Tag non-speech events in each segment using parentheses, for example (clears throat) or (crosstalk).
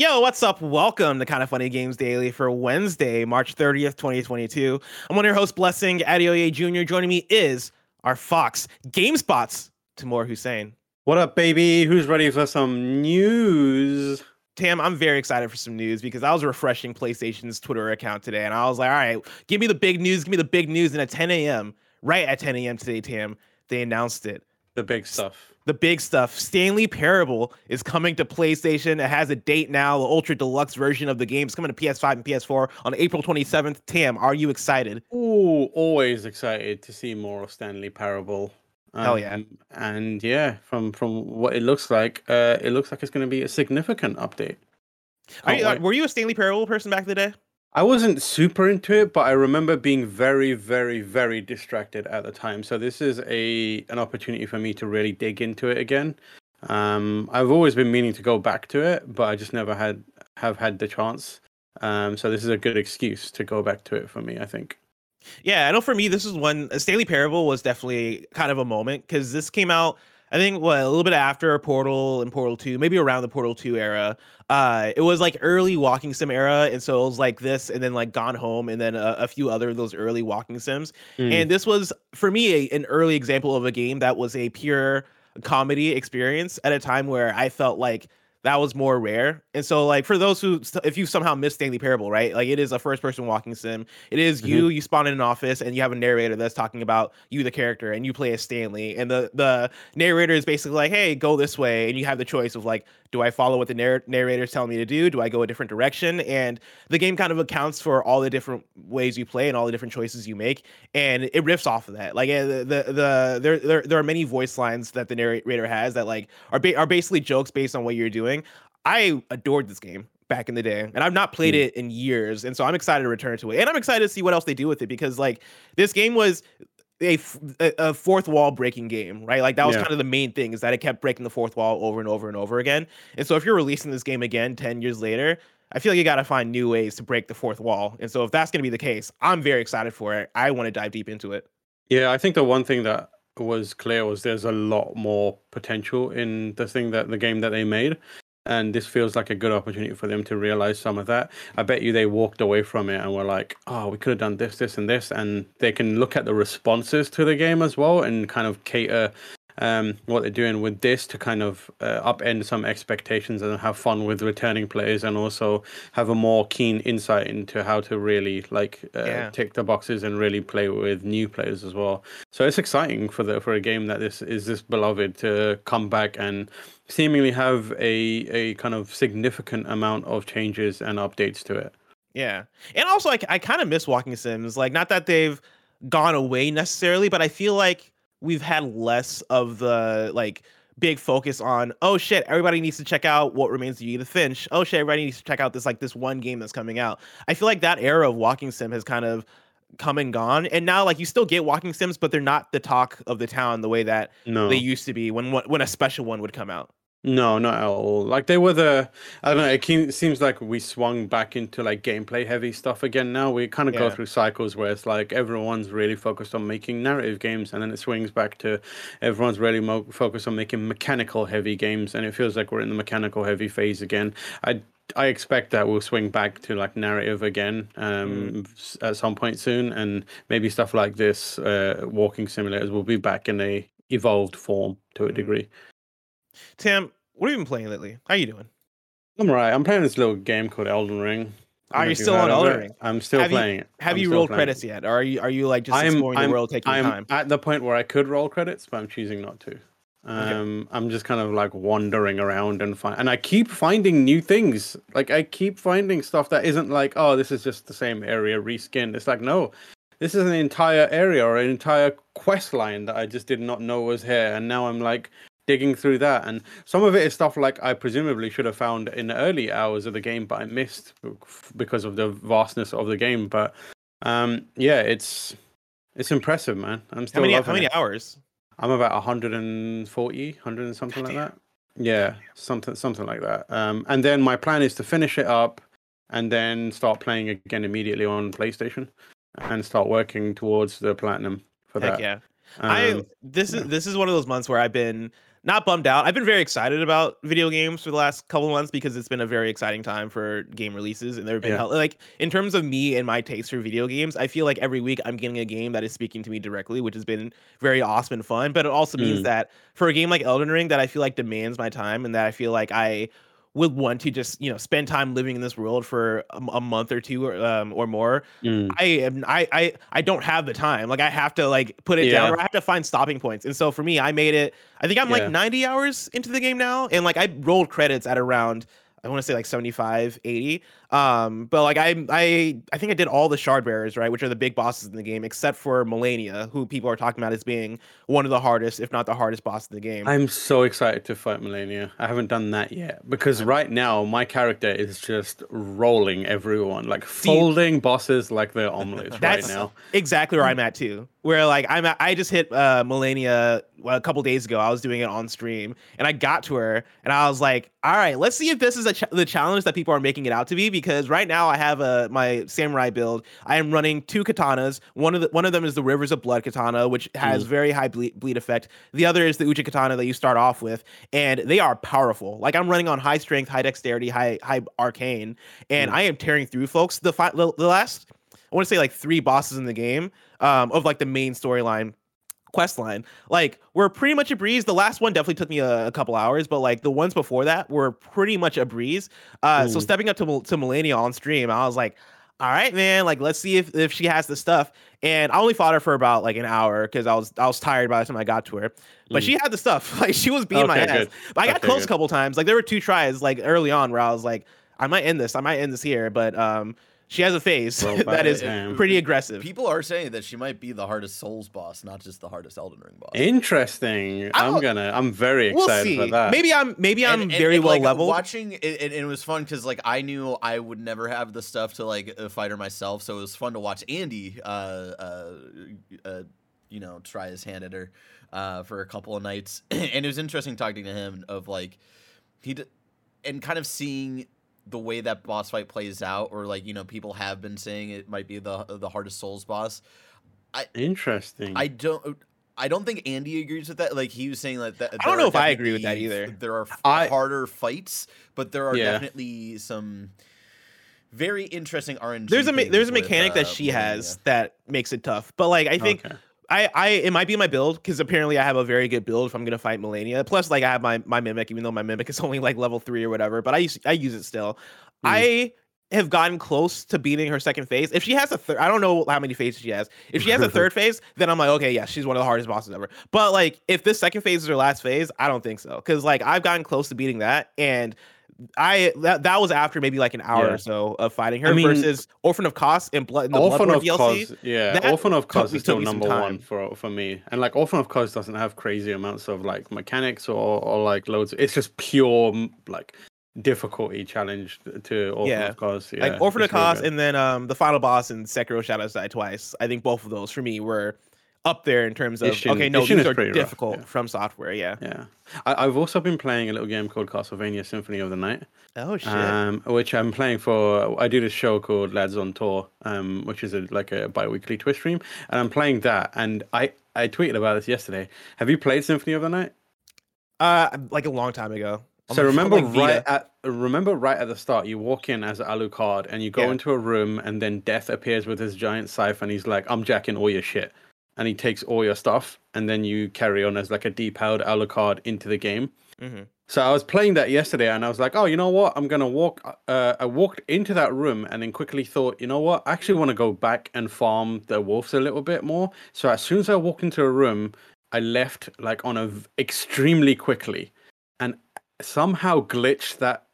Yo, what's up? Welcome to Kind of Funny Games Daily for Wednesday, March 30th, 2022. I'm one of your hosts, Blessing Adeoye Jr. Joining me is our Fox GameSpot's Tamoor Hussain. What up, baby? Who's ready for some news? Tam, I'm very excited for some news because I was refreshing PlayStation's Twitter account today and I was like, all right, give me the big news, give me the big news. And at 10 a.m., right at 10 a.m. today, Tam, they announced it. The big stuff the big stuff. Stanley Parable is coming to PlayStation. It has a date now. The Ultra Deluxe version of the game is coming to PS5 and PS4 on April 27th. Tam, are you excited? Ooh, always excited to see more of Stanley Parable. Um, Hell yeah! And yeah, from from what it looks like, uh, it looks like it's going to be a significant update. You, uh, were you a Stanley Parable person back in the day? I wasn't super into it, but I remember being very, very, very distracted at the time. So this is a an opportunity for me to really dig into it again. Um, I've always been meaning to go back to it, but I just never had have had the chance. Um, so this is a good excuse to go back to it for me. I think. Yeah, I know. For me, this is one. Stanley Parable was definitely kind of a moment because this came out I think what a little bit after Portal and Portal 2, maybe around the Portal 2 era. Uh, it was like early walking sim era, and so it was like this, and then like Gone Home, and then a, a few other of those early walking sims. Mm. And this was for me a, an early example of a game that was a pure comedy experience at a time where I felt like that was more rare. And so, like, for those who, if you somehow missed Stanley Parable, right? Like, it is a first person walking sim. It is mm-hmm. you, you spawn in an office and you have a narrator that's talking about you, the character, and you play as Stanley. And the, the narrator is basically like, hey, go this way. And you have the choice of, like, do I follow what the narr- narrator is telling me to do? Do I go a different direction? And the game kind of accounts for all the different ways you play and all the different choices you make, and it riffs off of that. Like eh, the the, the there, there there are many voice lines that the narrator has that like are ba- are basically jokes based on what you're doing. I adored this game back in the day and i've not played mm. it in years and so i'm excited to return to it and i'm excited to see what else they do with it because like this game was a, a fourth wall breaking game, right? Like that was yeah. kind of the main thing is that it kept breaking the fourth wall over and over and over again. And so if you're releasing this game again 10 years later, I feel like you got to find new ways to break the fourth wall. And so if that's going to be the case, I'm very excited for it. I want to dive deep into it. Yeah, I think the one thing that was clear was there's a lot more potential in the thing that the game that they made and this feels like a good opportunity for them to realize some of that. I bet you they walked away from it and were like, "Oh, we could have done this, this, and this," and they can look at the responses to the game as well and kind of cater um, what they're doing with this to kind of uh, upend some expectations and have fun with returning players and also have a more keen insight into how to really like uh, yeah. tick the boxes and really play with new players as well. So it's exciting for the for a game that this is this beloved to come back and seemingly have a a kind of significant amount of changes and updates to it. Yeah, and also I I kind of miss walking sims. Like not that they've gone away necessarily, but I feel like we've had less of the like big focus on oh shit everybody needs to check out what remains of Edith Finch. Oh shit everybody needs to check out this like this one game that's coming out. I feel like that era of walking sim has kind of come and gone and now like you still get walking sims but they're not the talk of the town the way that no. they used to be when when a special one would come out no, not at all. Like they were the, I don't know. It seems like we swung back into like gameplay heavy stuff again. Now we kind of yeah. go through cycles where it's like everyone's really focused on making narrative games, and then it swings back to everyone's really mo- focused on making mechanical heavy games, and it feels like we're in the mechanical heavy phase again. I I expect that we'll swing back to like narrative again um, mm. at some point soon, and maybe stuff like this, uh, walking simulators, will be back in a evolved form to a mm. degree. Tim, what have you been playing lately? How you doing? I'm right. I'm playing this little game called Elden Ring. Are you still on Elden Ring? I'm still have playing you, it. Have I'm you rolled credits yet? Or are you are you like just I'm, exploring I'm, the world, taking I'm time? at the point where I could roll credits, but I'm choosing not to. Um, okay. I'm just kind of like wandering around and find, and I keep finding new things. Like I keep finding stuff that isn't like, oh, this is just the same area reskinned. It's like, no, this is an entire area or an entire quest line that I just did not know was here, and now I'm like digging through that. And some of it is stuff like I presumably should have found in the early hours of the game, but I missed because of the vastness of the game. But um, yeah, it's it's impressive, man. I'm still How many, how many it. hours? I'm about 140, 100 and something like that. Yeah, something something like that. Um, and then my plan is to finish it up and then start playing again immediately on PlayStation and start working towards the platinum for Heck that. yeah. I Um, this is this is one of those months where I've been not bummed out. I've been very excited about video games for the last couple of months because it's been a very exciting time for game releases, and there have been Yeah. hell- like in terms of me and my taste for video games. I feel like every week I'm getting a game that is speaking to me directly, which has been very awesome and fun. But it also means Mm. that for a game like Elden Ring that I feel like demands my time and that I feel like I would want to just you know spend time living in this world for a month or two or um, or more mm, I am I I I don't have the time. Like I have to like put it down or I have to find stopping points. And so for me, I made it I think I'm Yeah. like 90 hours into the game now and like I rolled credits at around I want to say like 75, 80. Um but like I I I think I did all the shard bearers, right, which are the big bosses in the game except for Malenia, who people are talking about as being one of the hardest if not the hardest boss in the game. I'm so excited to fight Malenia. I haven't done that yet because right now my character is just rolling everyone, like folding bosses like they're omelets right That's now. exactly where I'm at too. Where like I'm at, I just hit uh Malenia well, a couple days ago. I was doing it on stream and I got to her and I was like, "All right, let's see if this is a ch- the challenge that people are making it out to be because right now I have a my samurai build. I am running two katanas. One of the one of them is the Rivers of Blood katana, which has mm. very high bleed, bleed effect. The other is the Uchi katana that you start off with, and they are powerful. Like I'm running on high strength, high dexterity, high high arcane, and mm. I am tearing through folks. The fi- the, the last I want to say like three bosses in the game um, of like the main storyline quest line. Like we're pretty much a breeze. The last one definitely took me a, a couple hours but like the ones before that were pretty much a breeze. Uh so Mm. stepping up to, to Malenia on stream i was like all right man like let's see if, if she has the stuff. And i only fought her for about like an hour because i was i was tired by the time i got to her. But she had the stuff. (laughs) Like she was beating my ass. good. but i got Okay, close a couple times. Like there were two tries like early on where i was like i might end this. I might end this here. But um she has a face that is that by is the time- pretty aggressive People are saying that she might be the hardest Souls boss, not just the hardest Elden Ring boss. Interesting. I I'm gonna. I'm very we'll excited see for that. maybe i'm maybe i'm And- and- very and, well like, leveled Watching it, and it was fun because like I knew I would never have the stuff to like uh, fight her myself, so it was fun to watch Andy, uh, uh, uh, you know, try his hand at her uh, for a couple of nights, (clears throat) and it was interesting talking to him of like he d- and kind of seeing the way that boss fight plays out, or like you know people have been saying it might be the the hardest Souls boss. Interesting. I don't. I don't think Andy agrees with that. Like he was saying like that. I don't know if I agree with that either. There are I- harder fights, but there are Yeah. definitely some very interesting RNG. there's a me- there's a with, mechanic that uh, she Malenia. has that makes it tough but like i think Okay. I, I it might be my build because apparently I have a very good build if I'm gonna fight Malenia. Plus, like I have my my mimic, even though my mimic (laughs) is only like level three or whatever. But I use I use it still. Hmm. I have gotten close to beating her second phase. If she has a third, I don't know how many phases she has. If she has a third (laughs) phase, then I'm like, okay, yeah, she's one of the hardest bosses ever. But like, if this second phase is her last phase, I don't think so. Because like I've gotten close to beating that, and I that, that was after maybe like an hour Yeah. or so of fighting her I mean- versus Orphan of Kos and Blood in the Orphan Bloodborne of DLC. Kos, yeah, that Orphan of Kos is still took me some number one for for me. And like Orphan of Kos doesn't have crazy amounts of like mechanics or, or like loads. It's just pure like difficulty challenge to Orphan Yeah. of Kos. Yeah, like Orphan of it's really and then um the final boss in Sekiro Shadows Die Twice. I think both of those for me were up there in terms of Isshin- okay, no, Isshin these are pretty rough, difficult yeah. from software. Yeah. Yeah, I, I've also been playing a little game called Castlevania Symphony of the Night. Oh shit. um, which I'm playing for. I do this show called Lads on Tour, um, which is a, like a bi-weekly Twitch stream, and I'm playing that. And I I tweeted about this yesterday. Have you played Symphony of the Night? uh, like a long time ago. On So remember like, right at remember right at the start, you walk in as Alucard and you go Yeah. into a room, and then Death appears with his giant scythe, and he's like, "I'm jacking all your shit," and he takes all your stuff, and then you carry on as like a depowered Alucard into the game. Mhm. So I was playing that yesterday, and I was like, "Oh, you know what? I'm gonna walk." Uh, I walked into that room, and then quickly thought, "You know what? I actually want to go back and farm the wolves a little bit more." So as soon as I walked into a room, I left like on a v- extremely quickly, and somehow glitched that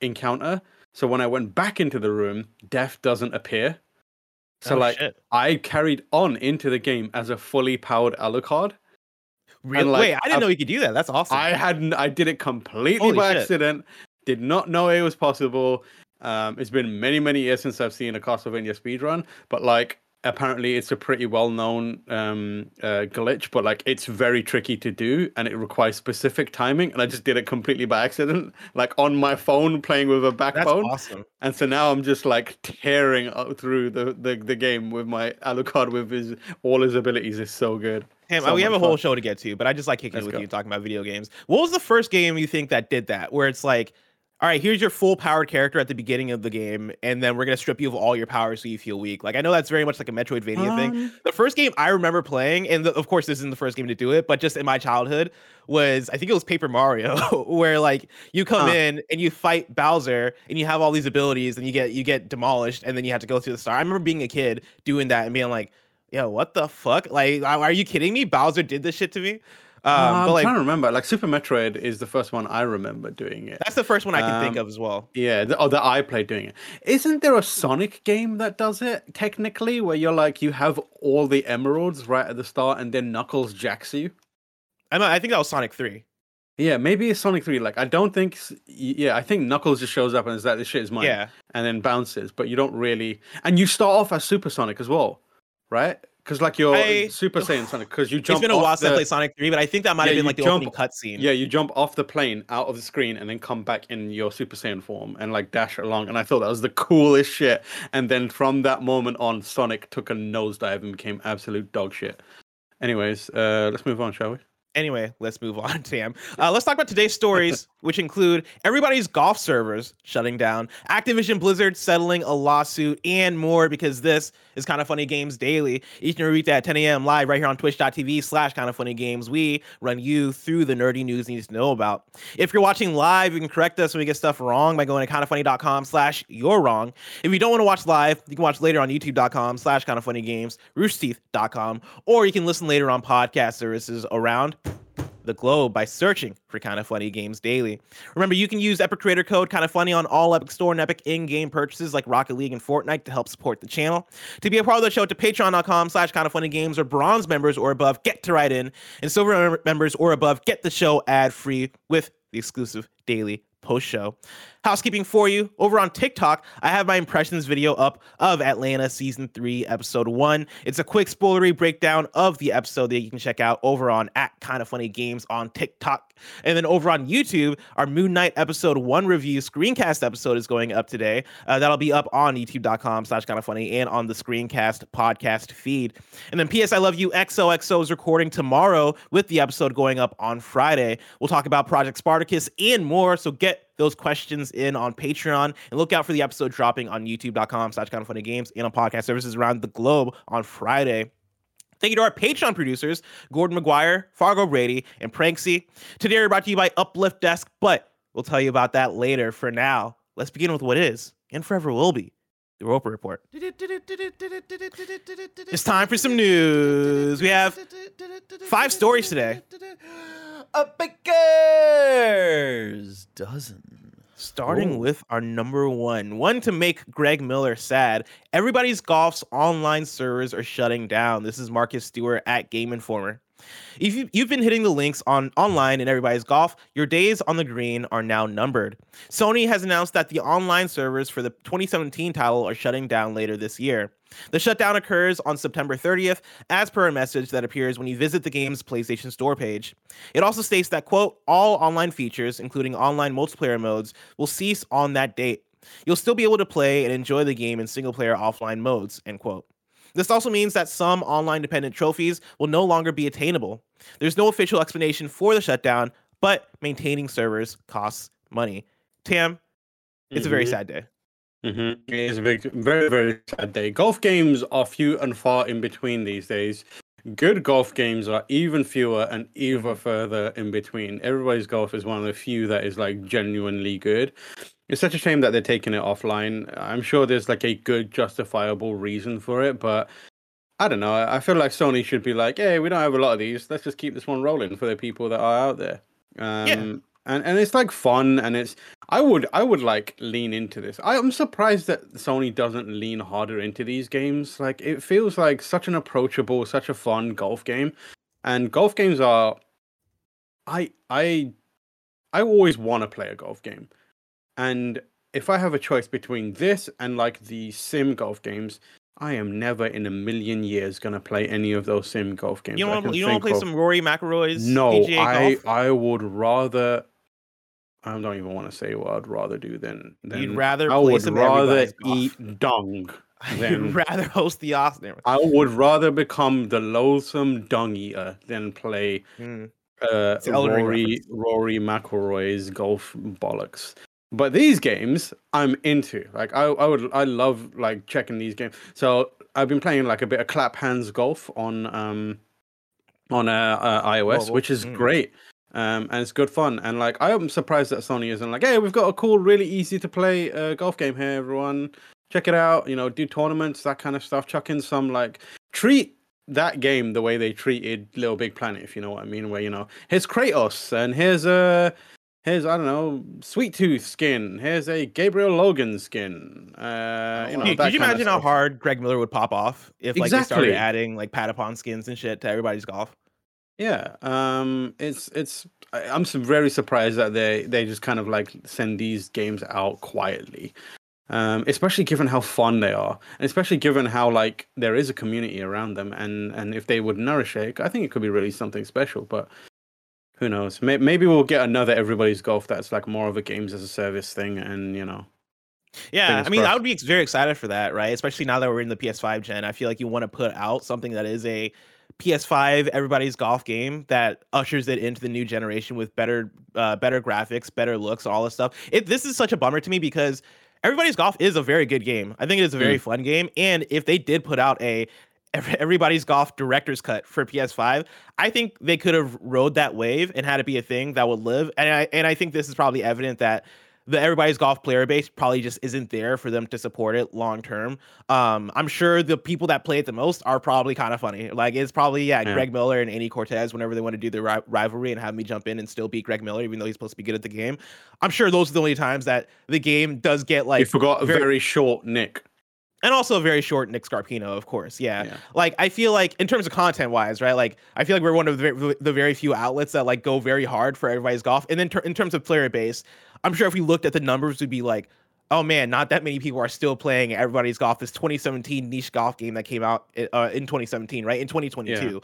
encounter. So when I went back into the room, Death doesn't appear. So Oh, like shit. I carried on into the game as a fully powered Alucard. Really? like, Wait, I didn't I've- know you could do that. That's awesome. I hadn't. I did it completely Holy by shit. accident. Did not know it was possible. Um, it's been many, many years since I've seen a Castlevania speedrun, but like apparently it's a pretty well-known um, uh, glitch, but like it's very tricky to do and it requires specific timing. And I just did it completely by accident, (laughs) like on my phone playing with a backbone. That's awesome. And so now I'm just like tearing up through the, the, the game with my Alucard with his all his abilities is so good. Damn, So we have a whole fun. show to get to, but I just like kicking Let's with go. you talking about video games. What was the first game you think that did that? Where it's like, all right, here's your full powered character at the beginning of the game, and then we're gonna strip you of all your powers so you feel weak. Like I know that's very much like a Metroidvania thing. Um, The first game I remember playing, and the, of course this isn't the first game to do it, but just in my childhood was I think it was Paper Mario, (laughs) where like you come Huh. in and you fight Bowser, and you have all these abilities, and you get you get demolished, and then you have to go through the star. I remember being a kid doing that and being like, "Yo, what the fuck? Like, are you kidding me? Bowser did this shit to me." Um, Uh, but I'm like trying to remember. Like Super Metroid is the first one I remember doing it. that's the first one I can think Um, of as well. Yeah, the, oh, that I played doing it. Isn't there a Sonic game that does it technically, where you're like you have all the emeralds right at the start, and then Knuckles jacks you? I, I think that was Sonic Three. Yeah, maybe it's Sonic Three. Like I don't think. Yeah, I think Knuckles just shows up and is like, "This shit is mine," Yeah, and then bounces. But you don't really, and you start off as Super Sonic as well, right? Because like you're I- Super Saiyan Sonic, because you jump. (laughs) it's been a while since I played Sonic Three, but I think that might Yeah, have been like the jump- opening cutscene. Yeah, you jump off the plane out of the screen and then come back in your Super Saiyan form and like dash along. And I thought that was the (laughs) coolest shit. And then from that moment on, Sonic took a nosedive and became absolute dog shit. Anyways, uh, let's move on, shall we? Anyway, let's move on, (laughs) Tam. Uh, let's talk about today's stories, (laughs) which include everybody's golf servers shutting down, Activision Blizzard settling a lawsuit, and more because this is Kind of Funny Games Daily. Each and every weekday at 10 a.m. live right here on twitch.tv slash Kind of Funny Games. We run you through the nerdy news you need to know about. If you're watching live, you can correct us when we get stuff wrong by going to kindoffunny.com slash you're wrong. If you don't want to watch live, you can watch later on youtube.com slash kind of funny games, roosterteeth.com, or you can listen later on podcast services around the globe by searching for Kind of Funny Games Daily. Remember, you can use Epic Creator Code Kind of Funny on all Epic Store and Epic in-game purchases like Rocket League and Fortnite to help support the channel. To be a part of the show, to patreon.com slash kind of funny games or bronze members or above, get to write in. And silver members or above, get the show ad-free with the exclusive daily post show. Housekeeping for you over on TikTok, I have my impressions video up of Atlanta season 3 episode 1. It's a quick spoilery breakdown of the episode that you can check out over on at kind of funny games on TikTok. And then over on YouTube, our Moon Knight episode 1 review screencast episode is going up today. Uh, that'll be up on youtube.com slash kind of funny and on the screencast podcast feed. And then PS I Love You XOXO is recording tomorrow with the episode going up on Friday. We'll talk about Project Spartacus and more. So get those questions in on Patreon and look out for the episode dropping on youtube.com slash kind of funny games and on podcast services around the globe on Friday. Thank you to our Patreon producers, Gordon McGuire, Fargo Brady, and Pranksy. Today we're brought to you by Uplift Desk, but we'll tell you about that later. For now, let's begin with what is and forever will be the Roper Report. It's time for some news. We have five stories today. A baker's dozen. Starting Ooh. with our number one, one to make Greg Miller sad. Everybody's golf's online servers are shutting down. This is Marcus Stewart at Game Informer. If you, you've been hitting the links on online in everybody's golf, your days on the green are now numbered. Sony has announced that the online servers for the 2017 title are shutting down later this year. The shutdown occurs on September 30th, as per a message that appears when you visit the game's PlayStation Store page. It also states that, quote, all online features, including online multiplayer modes, will cease on that date. You'll still be able to play and enjoy the game in single player offline modes, end quote. This also means that some online dependent trophies will no longer be attainable. There's no official explanation for the shutdown, but maintaining servers costs money. Tam, it's a very Mhm. sad day. Mm-hmm. It is a big, very, very sad day. Golf games are few and far in between these days. Good golf games are even fewer and even further in between. Everybody's golf is one of the few that is like genuinely good. It's such a shame that they're taking it offline. I'm sure there's like a good, justifiable reason for it, but I don't know. I feel like Sony should be like, hey, we don't have a lot of these. Let's just keep this one rolling for the people that are out there. Um, and and it's like fun, and it's I would I would like lean into this. I, I'm surprised that Sony doesn't lean harder into these games. Like it feels like such an approachable, such a fun golf game, and golf games are. I I I always want to play a golf game, and if I have a choice between this and like the sim golf games, I am never in a million years gonna play any of those sim golf games. You don't want you want to play of- some Rory McIlroy's No, PGA I golf? I would rather. I don't even want to say what I'd rather do than. than You'd rather I play would some rather eat (laughs) dung than You'd rather host the Austin. I would rather become the loathsome dung eater than play Mm. uh, It's the Elden Ring Rory. Rory McIlroy's golf bollocks. But these games, I'm into. Like I, I would, I love like checking these games. So I've been playing like a bit of Clap Hanz golf on um on uh, uh, iOS, which is Mm. great. Um, and it's good fun. And like I'm surprised that Sony isn't like, hey, we've got a cool, really easy to play uh, golf game here, everyone. Check it out. You know, do tournaments, that kind of stuff. Chuck in some like treat that game the way they treated Little Big Planet, if you know what I mean. Where you know, here's Kratos and here's a here's I don't know Sweet Tooth skin. Here's a Gabriel Logan skin. Uh, you know, Dude, could you imagine how hard Greg Miller would pop off if like they started adding like Patapon skins and shit to everybody's golf? Yeah, um, it's it's. I- I'm very surprised that they they just kind of like send these games out quietly, um, especially given how fun they are, and especially given how like there is a community around them, and and if they would nourish it, I think it could be really something special. But who knows? Maybe we'll get another Everybody's Golf that's like more of a games as a service thing, and you know, Yeah, I mean, I would be very excited for that, right? Especially now that we're in the PS5 gen. I feel like you want to put out something that is a PS5 everybody's golf game that ushers it into the new generation with better, uh, better graphics, better looks, all this stuff. It this is such a bummer to me because everybody's golf is a very good game. I think it is a very fun game, and if they did put out a everybody's golf director's cut for PS5. I think they could have rode that wave and had it be a thing that would live. And I and I think this is probably evident that the everybody's golf player base probably just isn't there for them to support it long term. Um, I'm sure the people that play it the most are probably kind of funny. Like it's probably yeah, Yeah. Greg Miller and Andy Cortez whenever they want to do their ri- rivalry and have me jump in and still beat Greg Miller even though he's supposed to be good at the game. I'm sure those are the only times that the game does get like you forgot a very- very short Nick. And also a very short Nick Scarpino, of course. Yeah. Yeah. Like I feel like in terms of content wise, right? Like I feel like we're one of the very, the very few outlets that like go very hard for everybody's golf. And then ter- in terms of player base, I'm sure if we looked at the numbers, we'd be like, oh man, not that many people are still playing everybody's golf. This 2017 niche golf game that came out uh, in 2017, right? In 2022.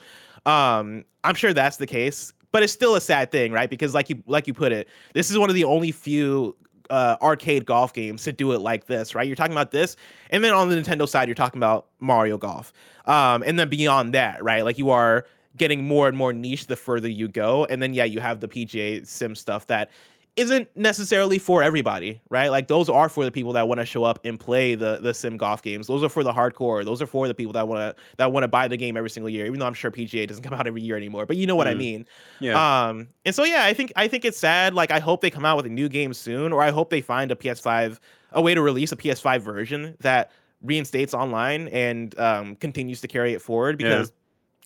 Um, I'm sure that's the case, but it's still a sad thing, right? Because like you like you put it, this is one of the only few uh, arcade golf games to do it like this, right? You're talking about this, and then on the Nintendo side, you're talking about Mario Golf, um, and then beyond that, right? Like you are getting more and more niche the further you go, and then yeah, you have the PGA Sim stuff that isn't necessarily for everybody, right? Like those are for the people that want to show up and play the the sim golf games. Those are for the hardcore. Those are for the people that want to that want to buy the game every single year. Even though I'm sure PGA doesn't (laughs) come out every year anymore, but you know what I Mm. mean. Yeah, Um, and so yeah, I think I think it's sad. Like I hope they come out with a new game soon, or I hope they find a PS5 a way to release a PS5 version that reinstates online and um, continues to carry it forward. Yeah. Because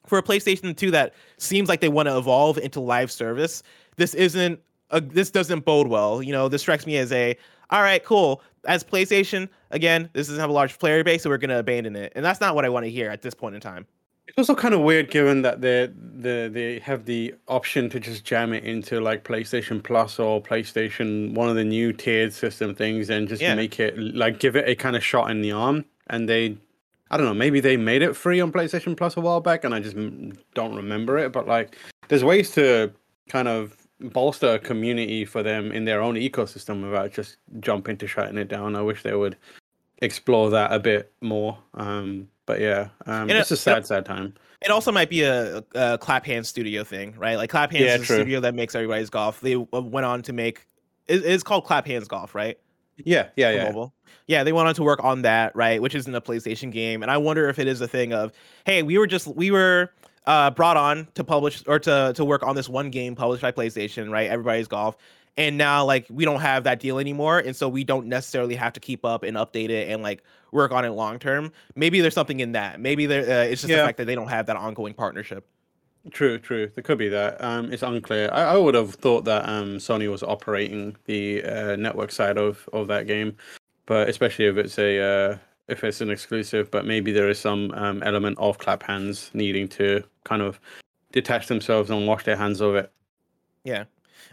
for a PlayStation 2 that seems like they want to evolve into live service, this isn't a, this doesn't bode well. You know, this strikes me as a all right, cool. As PlayStation, again, this doesn't have a large player base, so we're gonna abandon it, and that's not what I want to hear at this point in time. It's also kind of weird given that they they they have the option to just jam it into like PlayStation Plus or PlayStation one of the new tiered system things and just Yeah. make it like give it a kind of shot in the arm and they I don't know maybe they made it free on PlayStation Plus a while back and I just don't remember it but like there's ways to kind of bolster a community for them in their own ecosystem without just jumping to shutting it down. I wish they would explore that a bit more. Um, but yeah, um, it's a sad, sad time. It also might be a, a Clap Hanz studio thing, right? Like Clap Hanz Yeah, is a true. studio that makes everybody's golf. They went on to make it, it's called Clap Hanz Golf, right? Yeah, yeah, yeah. mobile. Yeah, they went on to work on that, right? Which isn't a PlayStation game, and I wonder if it is a thing of, hey, we were just we were uh, brought on to publish or to to work on this one game published by PlayStation, right? Everybody's golf, and now like we don't have that deal anymore, and so we don't necessarily have to keep up and update it and like work on it long term. Maybe there's something in that. Maybe there uh, it's just the fact that they don't have that ongoing partnership. True, true. There could be that. Um, it's unclear. I, I would have thought that um, Sony was operating the uh, network side of, of that game, but especially if it's a uh, if it's an exclusive. But maybe there is some um, element of Clap Hanz needing to kind of detach themselves and wash their hands of it. Yeah.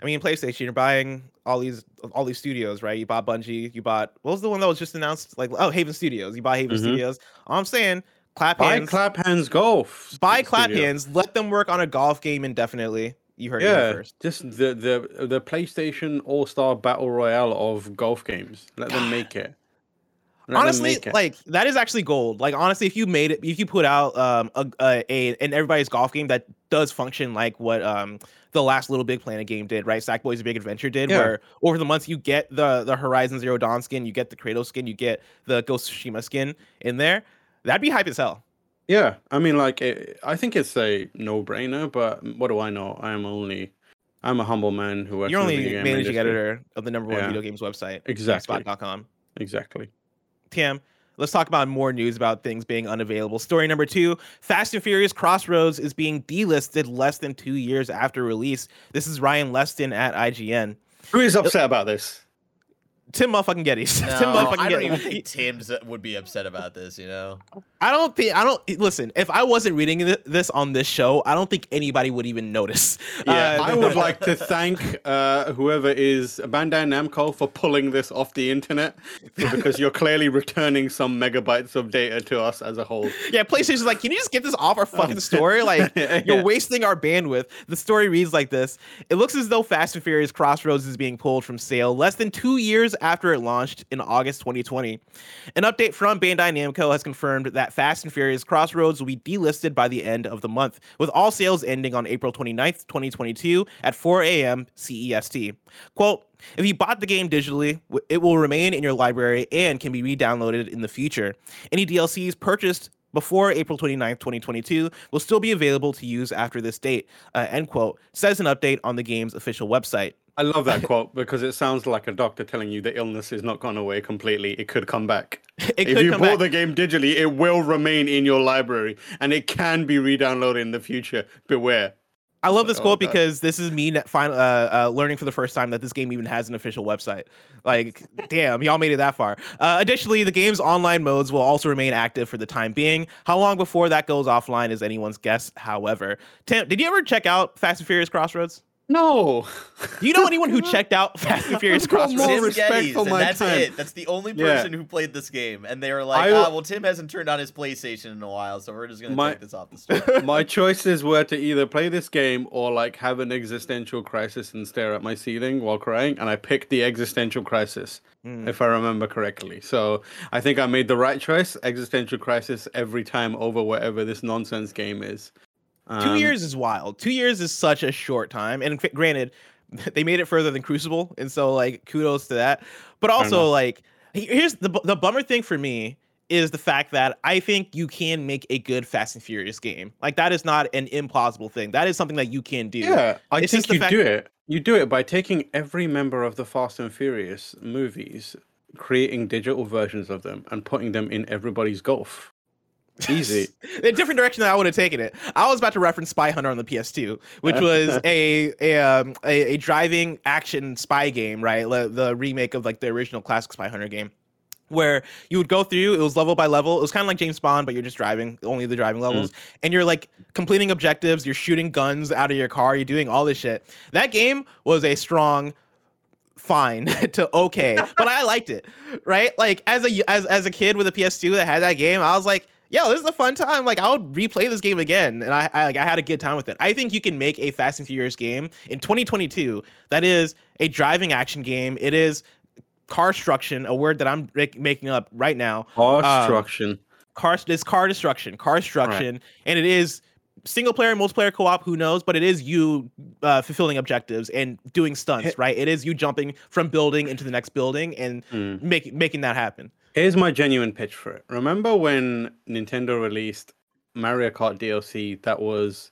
I mean, PlayStation, you're buying all these all these studios, right? You bought Bungie, you bought what was the one that was just announced? Like oh, Haven Studios. You buy Haven Mhm. Studios. All I'm saying, clap Buy hands, Clap Hanz golf. buy clap studio. hands. Let them work on a golf game indefinitely. You heard it Yeah, first. just the the the PlayStation All Star Battle Royale of golf games. Let them (sighs) make it. Honestly like that is actually gold like honestly if you made it if you put out um a, a, a an everybody's golf game that does function like what um the last little big planet game did right sackboy's big adventure did Yeah. where over the months you get the the horizon zero dawn skin you get the kratos skin you get the ghost of tsushima skin in there that'd be hype as hell Yeah, I mean, like, it, I think it's a no-brainer. But what do I know? I am only, I'm a humble man who works. you're only managing industry. editor of the number one Yeah. video games website Exactly. spot.com Exactly. Let's talk about more news about things being unavailable. Story number two Fast and Furious Crossroads is being delisted less than two years after release. This is Ryan Leston at IGN. Who is upset about this? Tim motherfucking Gettys. (laughs) No, Tim motherfucking I don't Gettys. even think Tim's would be upset about this. You know, I don't think I don't listen. If I wasn't reading this on this show, I don't think anybody would even notice. Yeah, Uh, I (laughs) would like to thank uh, whoever is Bandai Namco for pulling this off the internet because you're clearly returning some megabytes of data to us as a whole. Yeah, PlayStation's like, can you just get this off our fucking store? (laughs) Like, Yeah. you're wasting our bandwidth. The story reads like this It looks as though Fast and Furious Crossroads is being pulled from sale less than two years after it launched in August 2020. An update from Bandai Namco has confirmed that Fast and Furious Crossroads will be delisted by the end of the month, with all sales ending on April 29th, 2022 at 4 a.m. CEST. Quote, if you bought the game digitally, it will remain in your library and can be re-downloaded in the future. Any DLCs purchased before April 29th, 2022 will still be available to use after this date, uh, end quote, says an update on the game's official website. I love that (laughs) quote because it sounds like a doctor telling you the illness is not gone away completely. It could come back. (laughs) It if you come bought back. the game digitally, it will remain in your library and it can be re-downloaded in the future. Beware. I love this Oh, quote God. because this is me net- fin- uh, uh, learning for the first time that this game even has an official website. Like, damn, y'all made it that far. Uh, additionally, the game's online modes will also remain active for the time being. How long before that goes offline is anyone's guess, however. Tim, did you ever check out Fast and Furious Crossroads? No. Do you know anyone who (laughs) checked out Fast and Furious (laughs) Crossroads? more Tim respect for and my that's time. it. That's the only Yeah. person who played this game, and they were like, I- "Ah, well, Tim hasn't turned on his PlayStation in a while, so we're just gonna My- take this off the store." (laughs) my choices were to either play this game or like have an existential crisis and stare at my ceiling while crying and i picked the existential crisis Hmm. if i remember correctly so i think i made the right choice existential crisis every time over whatever this nonsense game is Two Um, years is wild. Two years is such a short time. And granted, (laughs) they made it further than Crucible, and so like kudos to that. But also like here's the the bummer thing for me is the fact that I think you can make a good Fast and Furious game. Like that is not an implausible thing. That is something that you can do. yeah i It's think you do it you do it by taking every member of the fast and furious movies creating digital versions of them and putting them in everybody's golf easy (laughs) a different direction that I would have taken it. I was about to reference Spy Hunter on the PS2, which was (laughs) a a, um, a a driving action spy game, right? Le- The remake of like the original classic Spy Hunter game. Where you would go through, it was level by level. It was kind of like James Bond, but you're just driving, only the driving levels, and you're like completing objectives. You're shooting guns out of your car. You're doing all this shit. That game was a strong fine (laughs) to okay, but I liked it, right? Like as a as as a kid with a PS2 that had that game, I was like, yo, this is a fun time. Like I would replay this game again, and I, I like I had a good time with it. I think you can make a Fast and Furious game in 2022 that is a driving action game. It is car destruction, a word that I'm mak- making up right now. Um, construction car this car destruction, car destruction, and it is single player, multiplayer co-op. Who knows? But it is you uh, fulfilling objectives and doing stunts, right? It is you jumping from building into the next building and Mm. making making that happen. Here's my genuine pitch for it. Remember when Nintendo released Mario Kart DLC that was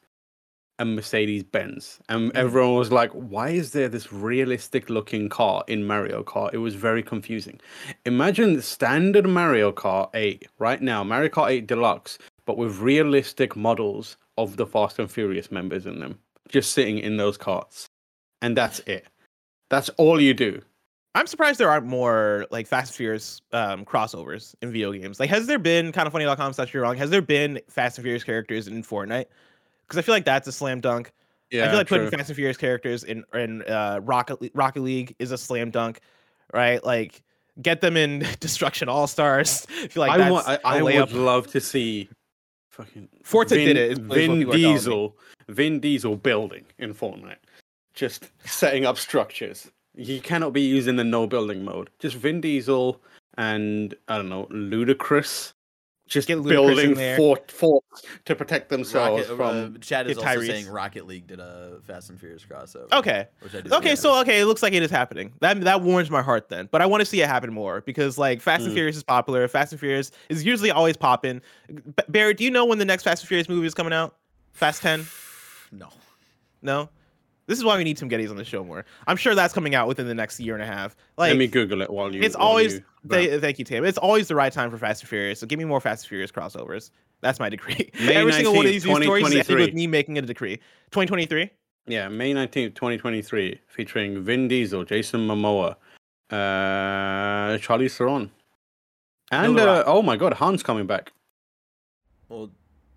a Mercedes Benz? And mm. everyone was like, why is there this realistic looking car in Mario Kart? It was very confusing. Imagine the standard Mario Kart 8 right now, Mario Kart 8 Deluxe, but with realistic models of the Fast and Furious members in them, just sitting in those carts, and that's it. That's all you do. I'm surprised there aren't more like Fast and Furious um, crossovers in video games. Like, has there been kind of funny.com slash you're wrong? Has there been Fast and Furious characters in Fortnite? Because I feel like that's a slam dunk. Yeah, I feel like true. putting Fast and Furious characters in in uh, Rocket Le- Rocket League is a slam dunk, right? Like, get them in (laughs) Destruction All Stars. I feel like I that's want. I, would love to see fucking Forza Vin, did it, Vin people are telling me. Diesel, Vin Diesel building in Fortnite, just setting up structures. He cannot be using the no building mode. Just Vin Diesel and I don't know, Ludacris, just Get Ludacris building there. fort forts to protect themselves Rocket, from. uh, Chad is get also saying Rocket League did a Fast and Furious crossover. Okay. which I do Okay, so okay, it looks like it is happening. That that warms my heart then. But I want to see it happen more because like Fast and Mm. Furious is popular. Fast and Furious is usually always popping. B- Barrett, do you know when the next Fast and Furious movie is coming out? Fast 10? (sighs) no. No. This is why we need some Gettys on the show more. I'm sure that's coming out within the next year and a half. Like Let me Google it while you. it's while always you th- thank you, Tim. It's always the right time for Fast and Furious. So give me more Fast and Furious crossovers. That's my decree. (laughs) May Every single one of these news stories is ended with me making it a decree. 2023. Yeah, May 19th, 2023, featuring Vin Diesel, Jason Momoa, uh, Charlie Theron. And, uh, oh my god, Han's coming back. Well,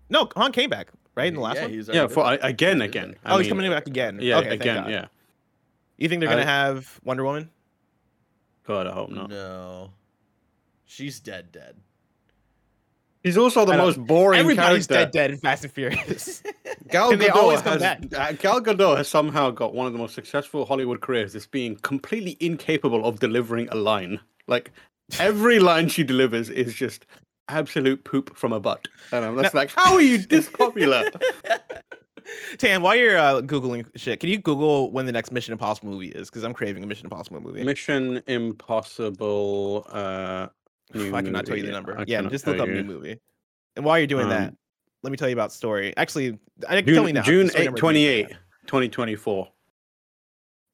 No, Han came back right in the last yeah, one. he's Yeah, for been- again, again. I oh, he's coming back again. Yeah, okay, thank again, God. yeah. You think they're gonna I- have Wonder Woman? God, I hope not. No. She's dead, dead. He's also the most boring Everybody's character. dead, dead in Fast and Furious. (laughs) Gal (laughs) And Gadot has uh, Gal Gadot has somehow got one of the most successful Hollywood careers. Is being completely incapable of delivering a line. Like every line she delivers is just absolute poop from a butt, and I'm just like, how are you this popular? (laughs) Tam, while you're uh, googling shit, can you Google when the next Mission Impossible movie is? Because I'm craving a Mission Impossible movie. Mission Impossible. Uh, I cannot tell you the number. I yeah, just look up you. new movie. And while you're doing that, Um, let me tell you about story. Actually, I tell me June, now. June Story 8, 28, 2024. Do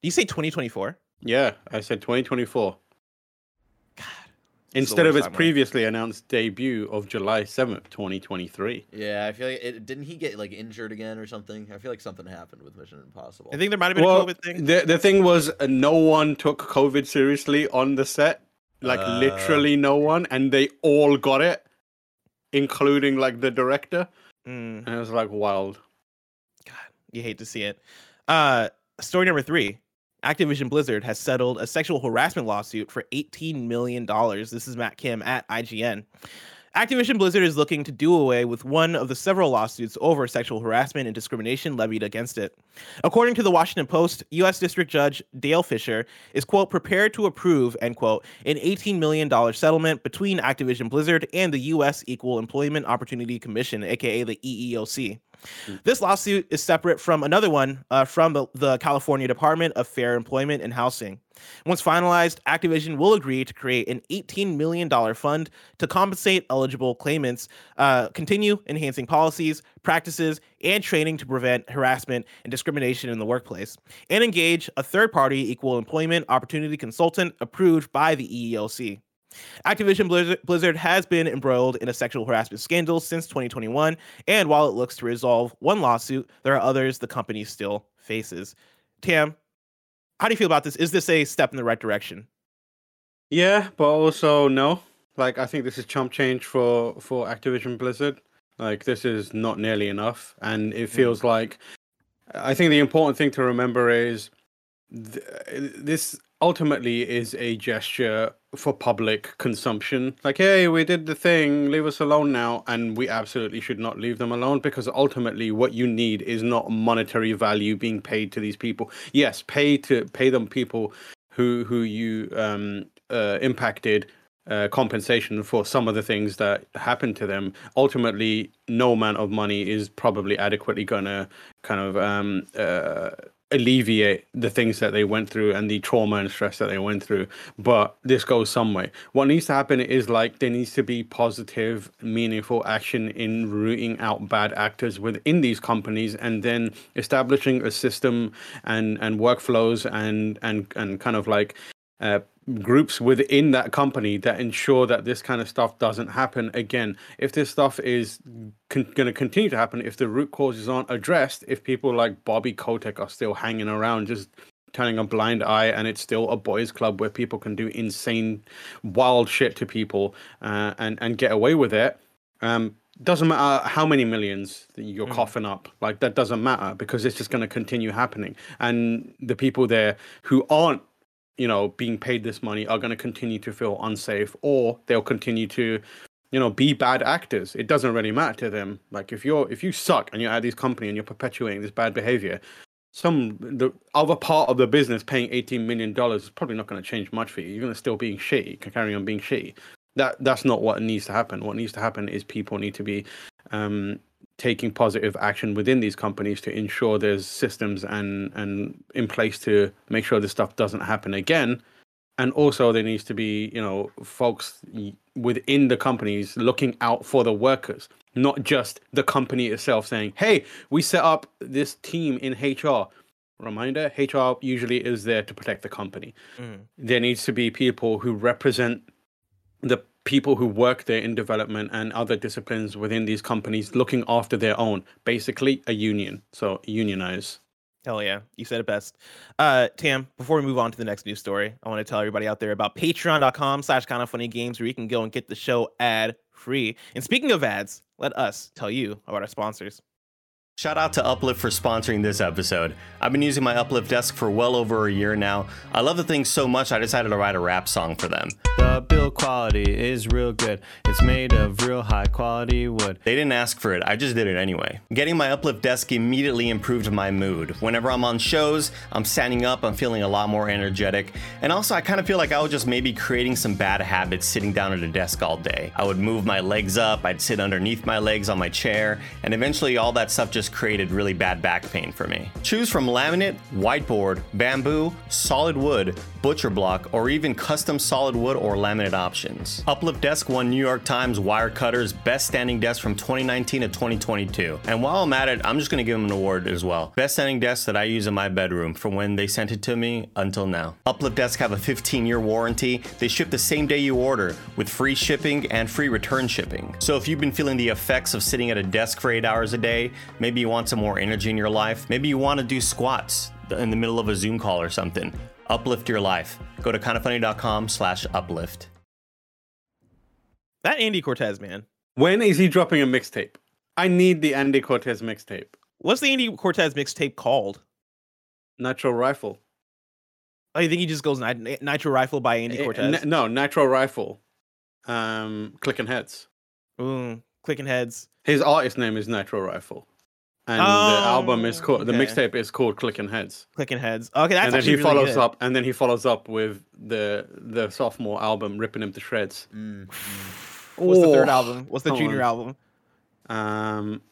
you say 2024? Yeah, I said 2024. God. Instead of its timeline. previously announced debut of July 7th, 2023. Yeah, I feel like it, didn't he get like injured again or something? I feel like something happened with Mission Impossible. I think there might have been Well, a COVID thing. the the thing was, uh, no one took COVID seriously on the set, like Uh. literally no one, and they all got it, including like the director, Mm, and it was like wild. God, you hate to see it. Uh, story number three. Activision Blizzard has settled a sexual harassment lawsuit for $18 million. This is Matt Kim at IGN. Activision Blizzard is looking to do away with one of the several lawsuits over sexual harassment and discrimination levied against it. According to the Washington Post, U.S. District Judge Dale Fischer is, quote, prepared to approve, end quote, an $18 million settlement between Activision Blizzard and the U.S. Equal Employment Opportunity Commission, aka the EEOC. This lawsuit is separate from another one uh, from the, the California Department of Fair Employment and Housing. Once finalized, Activision will agree to create an $18 million fund to compensate eligible claimants, uh, continue enhancing policies, practices, and training to prevent harassment and discrimination in the workplace, and engage a third party equal employment opportunity consultant approved by the EEOC. Activision Blizzard, Blizzard has been embroiled in a sexual harassment scandal since 2021, and while it looks to resolve one lawsuit, there are others the company still faces. Tam, how do you feel about this? Is this a step in the right direction? Yeah, but also no. Like I think this is chump change for for Activision Blizzard. Like this is not nearly enough, and it hmm. feels like. I think the important thing to remember is th- this ultimately is a gesture for public consumption. Like, hey, we did the thing, leave us alone now, and we absolutely should not leave them alone because ultimately, what you need is not monetary value being paid to these people. Yes, pay to pay them people who who you um uh, impacted uh, compensation for some of the things that happened to them. Ultimately, no amount of money is probably adequately gonna kind of um, uh, alleviate the things that they went through and the trauma and stress that they went through. But this goes some way. What needs to happen is like there needs to be positive, meaningful action in rooting out bad actors within these companies, and then establishing a system and and workflows and and and kind of like uh, groups within that company that ensure that this kind of stuff doesn't happen again. If this stuff is con- going to continue to happen, if the root causes aren't addressed, if people like Bobby Kotick are still hanging around just turning a blind eye and it's still a boys club where people can do insane wild shit to people uh, and and get away with it um doesn't matter how many millions that you're Mm. coughing up like that doesn't matter because it's just going to continue happening and the people there who aren't you know being paid this money are going to continue to feel unsafe or they'll continue to you know be bad actors. It doesn't really matter to them. Like if you're if you suck and you're at this company and you're perpetuating this bad behavior some the other part of the business paying 18 million dollars is probably not going to change much for you. You're going to still being shitty carry on being shitty. That that's not what needs to happen. What needs to happen is people need to be um taking positive action within these companies to ensure there's systems and and in place to make sure this stuff doesn't happen again. And also there needs to be you know folks within the companies looking out for the workers not just the company itself saying hey we set up this team in hr reminder hr usually is there to protect the company. Mhm. there needs to be people who represent the people who work there in development and other disciplines within these companies looking after their own basically a union so unionize Hell yeah, you said it best. Uh, Tam, before we move on to the next news story, I want to tell everybody out there about patreon.com slash kind of funny games where you can go and get the show ad free. And speaking of ads, let us tell you about our sponsors. Shout out to Uplift for sponsoring this episode. I've been using my Uplift desk for well over a year now. I love the thing so much I decided to write a rap song for them. The build quality is real good. It's made of real high quality wood. They didn't ask for it, I just did it anyway. Getting my Uplift desk immediately improved my mood. Whenever I'm on shows, I'm standing up, I'm feeling a lot more energetic. And also, I kind of feel like I was just maybe creating some bad habits sitting down at a desk all day. I would move my legs up, I'd sit underneath my legs on my chair, and eventually all that stuff just created really bad back pain for me. Choose from laminate, whiteboard, bamboo, solid wood, butcher block, or even custom solid wood or laminate options. Uplift Desk won New York Times Wirecutter's Best Standing Desk from 2019 to 2022. And while I'm at it, I'm just gonna give them an award as well. Best standing desk that I use in my bedroom from when they sent it to me until now. Uplift Desk have a 15 year warranty. They ship the same day you order with free shipping and free return shipping. So if you've been feeling the effects of sitting at a desk for eight hours a day, maybe you want some more energy in your life, maybe you want to do squats in the middle of a Zoom call or something. Uplift your life. Go to kindoffunny.com slash uplift. That Andy Cortez, man. when is he dropping a mixtape i need the andy cortez mixtape What's the Andy Cortez mixtape called? natural rifle Oh, you think he just goes Nit- Nitro Rifle by Andy Eh, Cortez? n- no natural rifle um clicking heads Ooh, clicking heads. his artist name is nitro rifle and the album is Oh, called the mixtape is called clicking heads Clicking heads. Okay, that's and then he really follows good. up and then he follows up with the the sophomore album ripping him to shreds Mm, What's the third Oh, album? What's the hold junior on. album? um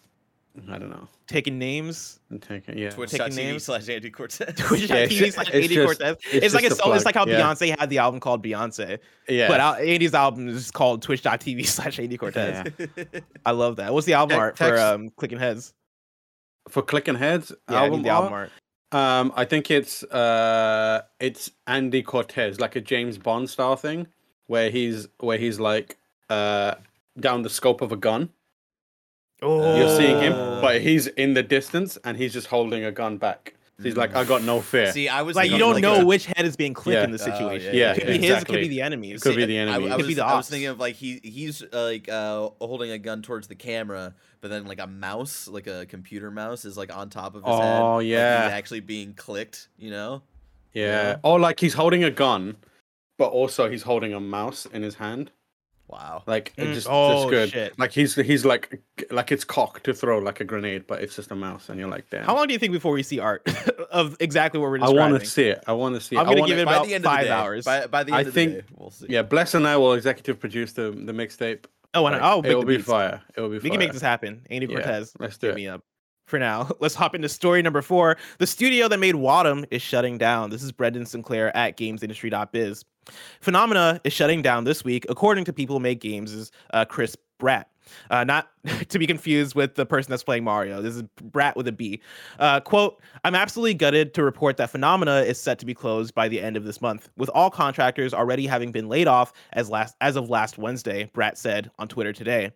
i don't know Taking names. I'm taking yeah Twitch.tv names. slash Andy Cortez. Twitch.tv Yeah, it's slash ju- Andy it's just- Cortez. it's It's, like a, a it's like how yeah. Beyonce had the album called Beyonce. yeah But Al- Andy's album is called Twitch.tv (laughs) slash Andy Cortez. I love that. What's the album Te- art for um Clicking Heads? For clicking heads Yeah, I album, the album art, art. um i think it's uh it's andy cortez like a james bond style thing where he's where he's like uh down the scope of a gun. Oh, you're seeing him but he's in the distance and he's just holding a gun back he's like i got no fear See, I was like you don't like know a- which head is being clicked Yeah. in the Oh, yeah, situation. yeah, it could be his, it could be the enemy's. It could be the enemy. I Could was, be the I was thinking of like he he's uh, like uh holding a gun towards the camera, but then like a mouse, like a computer mouse, is like on top of his head. Oh, like, yeah. he's actually being clicked. You know? yeah Yeah. or like he's holding a gun but also he's holding a mouse in his hand Wow. like Mm, just oh, just good shit. like he's he's like like it's cocked to throw like a grenade but it's just a mouse and you're like damn How long do you think before we see art (laughs) of exactly what we're i want to see it i want to see it I'm gonna wanna- give it by about the end five of the day, hours. By, by the I end of think- the day, we'll see. Yeah, Bless and I will executive produce the the mixtape. Oh, and Like, I'll it will be beats. fire. It will be fire. We fire. can make this happen. Andy Yeah, Cortez, let's do it. me up. For now, (laughs) let's hop into story number four. The studio that made Wattam is shutting down. This is Brendan Sinclair at GamesIndustry.biz. Funomena is shutting down this week, according to People Make Games' uh, Chris Bratt. Uh, not (laughs) to be confused with the person that's playing Mario. This is Bratt with a B. Uh, quote, I'm absolutely gutted to report that Funomena is set to be closed by the end of this month, with all contractors already having been laid off as last as of last Wednesday, Bratt said on Twitter today.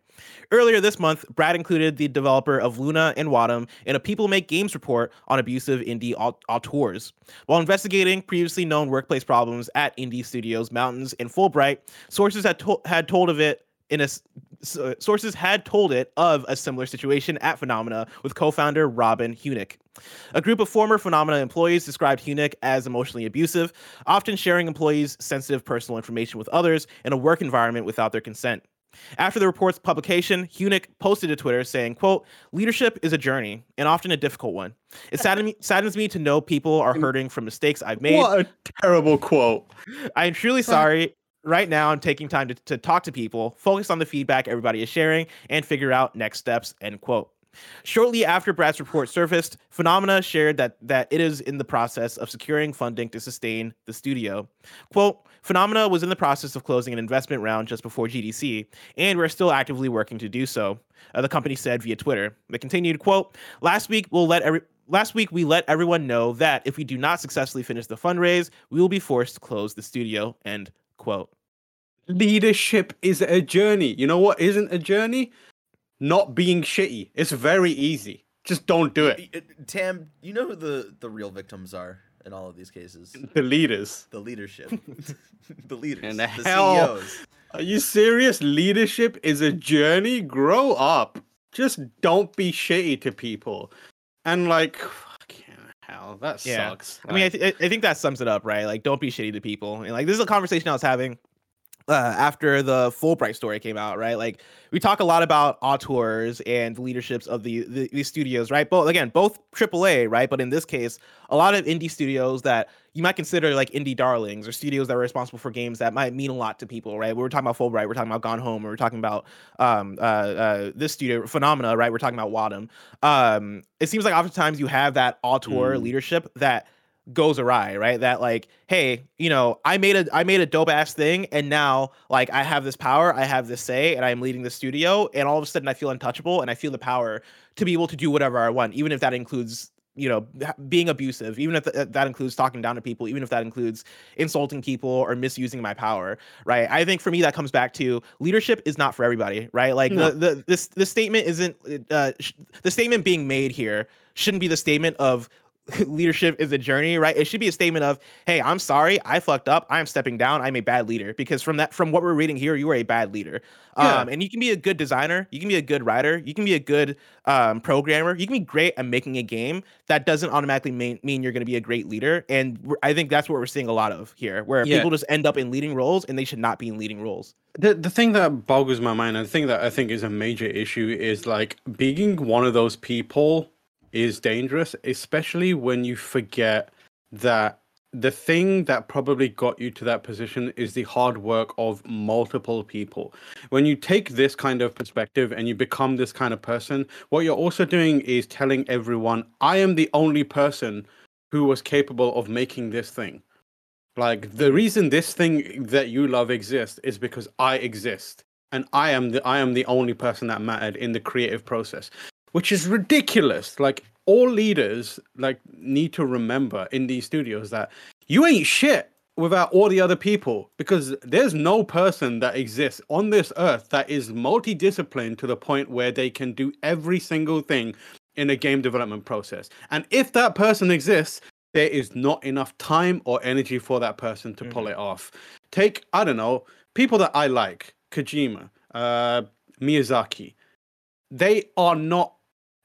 Earlier this month, Bratt included the developer of Luna and Wattam in a People Make Games report on abusive indie auteurs. While investigating previously known workplace problems at indie studios Mountains and Fullbright, sources had, to- had told of it in a uh, sources had told it of a similar situation at Funomena with co-founder Robin Hunicke. A group of former Funomena employees described Hunicke as emotionally abusive, often sharing employees' sensitive personal information with others in a work environment without their consent. After the report's publication, Hunicke posted to Twitter saying, quote, leadership is a journey and often a difficult one. It me, (laughs) saddens me to know people are hurting from mistakes I've made. What a terrible quote. I am truly sorry right now I'm taking time to, to talk to people, focus on the feedback everybody is sharing, and figure out next steps, end quote. Shortly after Bratt's report surfaced, Funomena shared that that it is in the process of securing funding to sustain the studio. Quote, Funomena was in the process of closing an investment round just before GDC, and we're still actively working to do so. Uh, the company said via Twitter. They continued, quote, last week we'll let every last week we let everyone know that if we do not successfully finish the fundraise, we will be forced to close the studio, end quote. Leadership is a journey. You know what isn't a journey? Not being shitty. It's very easy. Just don't do it. Uh, Tam, you know who the, the real victims are in all of these cases? The leaders. The leadership. (laughs) (laughs) the leaders. And the, the hell, CEOs. Are you serious? Leadership is a journey? Grow up. Just don't be shitty to people. And like, hell, that Yeah. sucks. I mean, I, th- I think that sums it up, right? Like, don't be shitty to people. And like, this is a conversation I was having uh, after the Fullbright story came out, right? Like, we talk a lot about auteurs and leaderships of the, the these studios, right? Both again, both AAA, right? But in this case, a lot of indie studios that you might consider like indie darlings or studios that are responsible for games that might mean a lot to people, right? We were talking about Fullbright, we're talking about Gone Home, we we're talking about um, uh, uh, this studio Funomena, right? We're talking about Wattam. Um, it seems like oftentimes you have that auteur Mm. leadership that goes awry, right? That like, hey, you know, I made a I made a dope ass thing, and now like I have this power, I have this say, and I'm leading the studio, and all of a sudden I feel untouchable, and I feel the power to be able to do whatever I want, even if that includes you know being abusive even if th- that includes talking down to people even if that includes insulting people or misusing my power right i think for me that comes back to leadership is not for everybody right like No. the, the this the statement isn't uh sh- the statement being made here shouldn't be the statement of (laughs) leadership is a journey right? It should be a statement of hey i'm sorry i fucked up i'm stepping down i'm a bad leader. Because from that from what we're reading here you are a bad leader. Yeah. um and you can be a good designer you can be a good writer you can be a good um programmer you can be great at making a game. That doesn't automatically mean, mean you're going to be a great leader. And i think that's what we're seeing a lot of here where Yeah. people just end up in leading roles and they should not be in leading roles. The the thing that boggles my mind, and the thing that I think is a major issue, is like being one of those people is dangerous, especially when you forget that the thing that probably got you to that position is the hard work of multiple people. When you take this kind of perspective and you become this kind of person, what you're also doing is telling everyone, I am the only person who was capable of making this thing. Like the reason this thing that you love exists is because I exist, and I am the I am the only person that mattered in the creative process, which is ridiculous. Like all leaders like need to remember in these studios that you ain't shit without all the other people because there's no person that exists on this earth that is multidisciplined to the point where they can do every single thing in a game development process. And if that person exists, there is not enough time or energy for that person to pull it off. Take, I don't know, people that I like, Kojima, uh, Miyazaki, they are not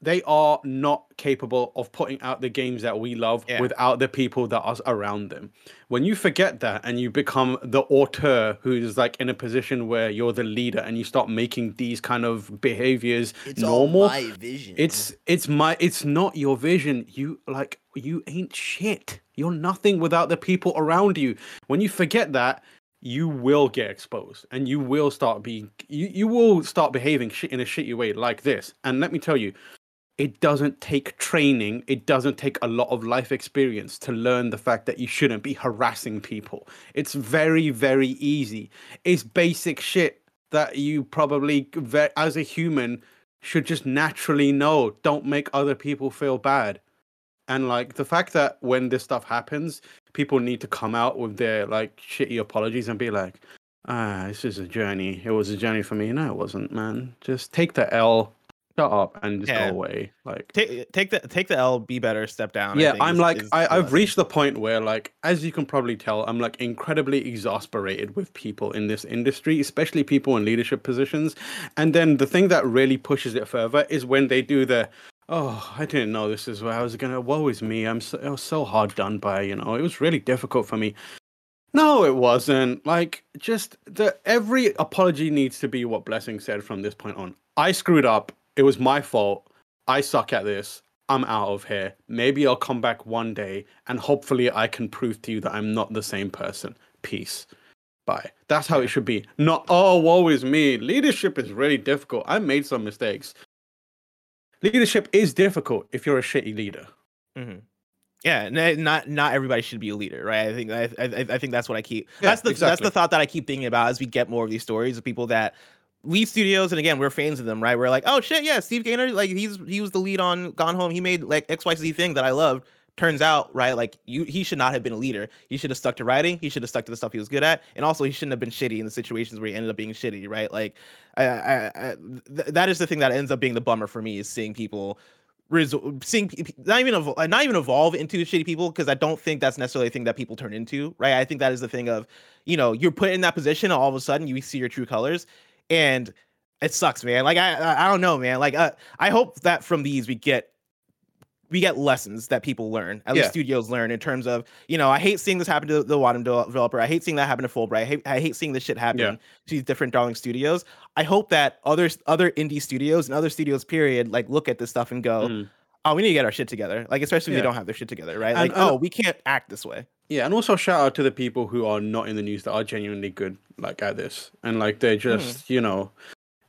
they are not capable of putting out the games that we love Yeah. without the people that are around them. When you forget that and you become the auteur who's like in a position where you're the leader and you start making these kind of behaviors It's normal, all my vision. it's it's my it's not your vision. You like you ain't shit. You're nothing without the people around you. When you forget that, you will get exposed and you will start being you, you will start behaving shit in a shitty way like this. And let me tell you, it doesn't take training, it doesn't take a lot of life experience to learn the fact that you shouldn't be harassing people. It's very, very easy. It's basic shit. that you probably as a human should just naturally know don't make other people feel bad and like the fact that when this stuff happens people need to come out with their like shitty apologies and be like ah this is a journey it was a journey for me no it wasn't man just take the l shut up and just Yeah. go away like Take take the take the L, be better, step down. I yeah i'm is- like is I, I've reached the point where like as you can probably tell i'm like incredibly exasperated with people in this industry especially people in leadership positions. And then the thing that really pushes it further is when they do the oh i didn't know this is where i was gonna woe is me. I'm so, I was so hard done by you know it was really difficult for me. No it wasn't. Like just the every apology needs to be what blessing said from this point on. I screwed up it was my fault I suck at this. I'm out of here. Maybe I'll come back one day and hopefully I can prove to you that I'm not the same person. Peace. Bye. That's how it should be. Not, oh, woe is me. Leadership is really difficult. I made some mistakes. Leadership is difficult if you're a shitty leader. Mhm. Yeah, not not everybody should be a leader, right? I think I I, I think that's what I keep. Yeah, that's the that's the thought that I keep thinking about as we get more of these stories of people that lead studios, and again, we're fans of them, right? We're like, oh shit, yeah, Steve Gaynor, like he's he was the lead on Gone Home. He made like X Y Z thing that I loved. Turns out, right, like you, he should not have been a leader. He should have stuck to writing. He should have stuck to the stuff he was good at, and also he shouldn't have been shitty in the situations where he ended up being shitty, right? Like, I, I, I, th- that is the thing that ends up being the bummer for me is seeing people resol- seeing not even evol- not even evolve into shitty people because I don't think that's necessarily a thing that people turn into, right? I think that is the thing of, you know, you're put in that position, and all of a sudden you see your true colors, and it sucks, man. Like I I, don't know, man. Like uh, I hope that from these we get we get lessons that people learn, at Yeah. least studios learn in terms of, you know, I hate seeing this happen to the Wattam developer. I hate seeing that happen to Fullbright. I hate, I hate seeing this shit happen Yeah. to these different darling studios. I hope that other other indie studios and other studios, period, like look at this stuff and go, Mm. Oh, we need to get our shit together. Like, especially if Yeah. they don't have their shit together, right? And- Like, and- oh, we can't act this way. Yeah, and also shout out to the people who are not in the news that are genuinely good, like at this, and like they're hmm. just, you know,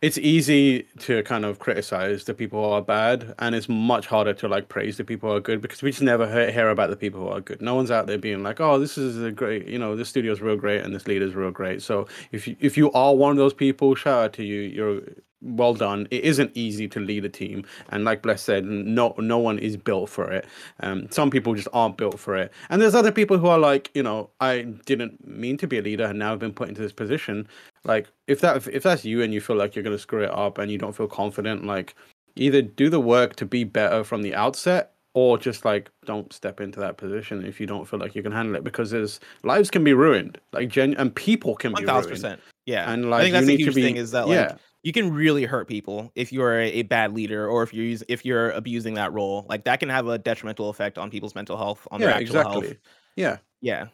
it's easy to kind of criticize the people who are bad, and it's much harder to like praise the people who are good because we just never hear, hear about the people who are good. No one's out there being like, oh, this is a great, you know, this studio's real great and this leader's real great. So if you, if you are one of those people, shout out to you. You're well done. It isn't easy to lead a team, and like Bless said, no no one is built for it. Um, some people just aren't built for it, and there's other people who are like, you know, I didn't mean to be a leader, and now I've been put into this position. Like, if that if, if that's you, and you feel like you're gonna screw it up, and you don't feel confident, like, either do the work to be better from the outset. Or just like don't step into that position if you don't feel like you can handle it because there's lives can be ruined like gen and people can One be thousand ruined. percent. Yeah. And like I think that's you need to huge be thing is that like yeah you can really hurt people if you're a, a bad leader or if you're if you're abusing that role. Like that can have a detrimental effect on people's mental health, on their actual exactly health. yeah Yeah.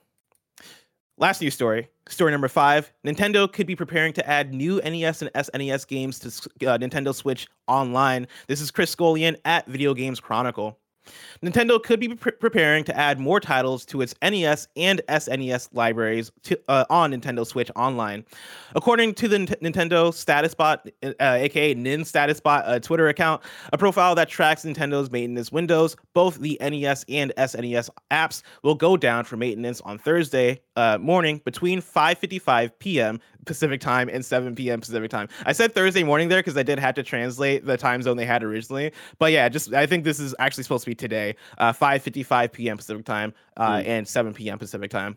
Last news story. Story number five. Nintendo could be preparing to add new NES and SNES games to uh, Nintendo Switch Online. This is Chris Scullion at Video Games Chronicle. Nintendo could be pre- preparing to add more titles to its NES and SNES libraries to, uh, on Nintendo Switch Online. According to the N- Nintendo Status Bot, uh, aka Nin Status Bot uh, Twitter account, a profile that tracks Nintendo's maintenance windows, both the NES and SNES apps will go down for maintenance on Thursday uh, morning between 5:55 p.m. Pacific time and 7 p.m. Pacific time. I said Thursday morning there because I did have to translate the time zone they had originally. But yeah, just I think this is actually supposed to be today, uh, 5:55 p.m. Pacific time uh, and 7 p.m. Pacific time.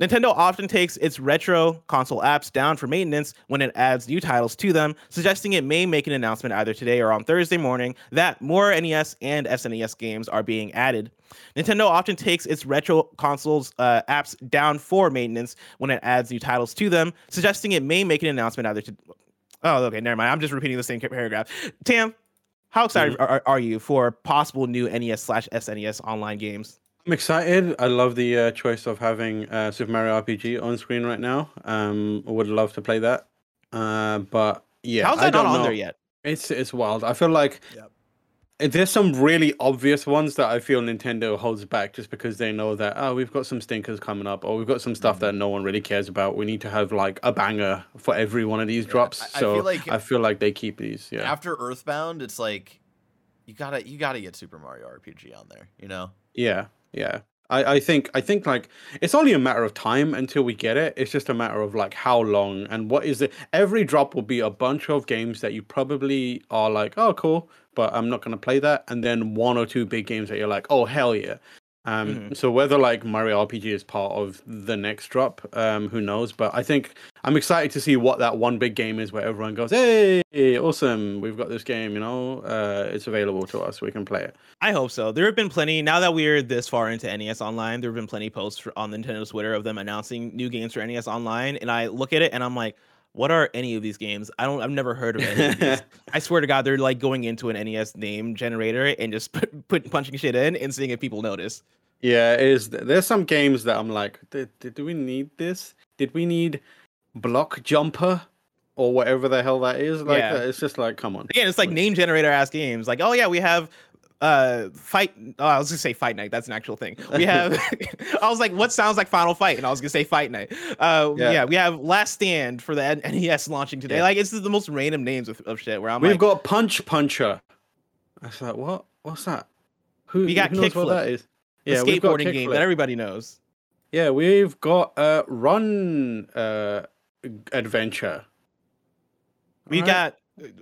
Nintendo often takes its retro console apps down for maintenance when it adds new titles to them, suggesting it may make an announcement either today or on Thursday morning that more NES and SNES games are being added. Nintendo often takes its retro consoles uh, apps down for maintenance when it adds new titles to them, suggesting it may make an announcement either to. Oh, okay, never mind. I'm just repeating the same paragraph. Tam, how excited are, are you for possible new NES slash SNES online games? I'm excited. I love the uh, choice of having uh, Super Mario RPG on screen right now. Um, would love to play that. Uh, but yeah, How's I that not on know. there yet? It's it's wild. I feel like Yep. There's some really obvious ones that I feel Nintendo holds back just because they know that oh we've got some stinkers coming up or we've got some stuff Mm-hmm. that no one really cares about. We need to have like a banger for every one of these drops. I- I so feel like- I feel like they keep these. Yeah. After Earthbound, it's like you gotta you gotta get Super Mario RPG on there. You know. Yeah, yeah. I, I think I think like it's only a matter of time until we get it. It's just a matter of like how long and what is it. Every drop will be a bunch of games that you probably are like, oh cool, but I'm not gonna play that. And then one or two big games that you're like, oh hell yeah. Um, Mhm. so whether like Mario RPG is part of the next drop, um, who knows? But I think I'm excited to see what that one big game is where everyone goes, "Hey, awesome! We've got this game. You know, uh, it's available to us. We can play it." I hope so. There have been plenty now that we're this far into NES Online. There have been plenty posts on Nintendo Twitter of them announcing new games for NES Online, and I look at it and I'm like, what are any of these games? I don't. I've never heard of any. of these. (laughs) I swear to God, they're like going into an NES name generator and just (laughs) put, put punching shit in and seeing if people notice. Yeah, it is. There's some games that I'm like, do we need this? Did we need block jumper or whatever the hell that is? Like, Yeah. that? it's just like, come on. Again, it's like name generator ass games. Like, oh yeah, we have uh fight oh, I was gonna say fight night. That's an actual thing. We have (laughs) (laughs) I was like, what sounds like Final Fight? And I was gonna say fight night. Uh yeah, Yeah. we have Last Stand for the NES launching today. Yeah. Like it's the most random names of, of shit where I'm We've like, got punch puncher. I was like, what? What's that? Who? We got who knows what that is? The Yeah, skateboarding game that everybody knows. Yeah, we've got a run uh adventure. We Alright. got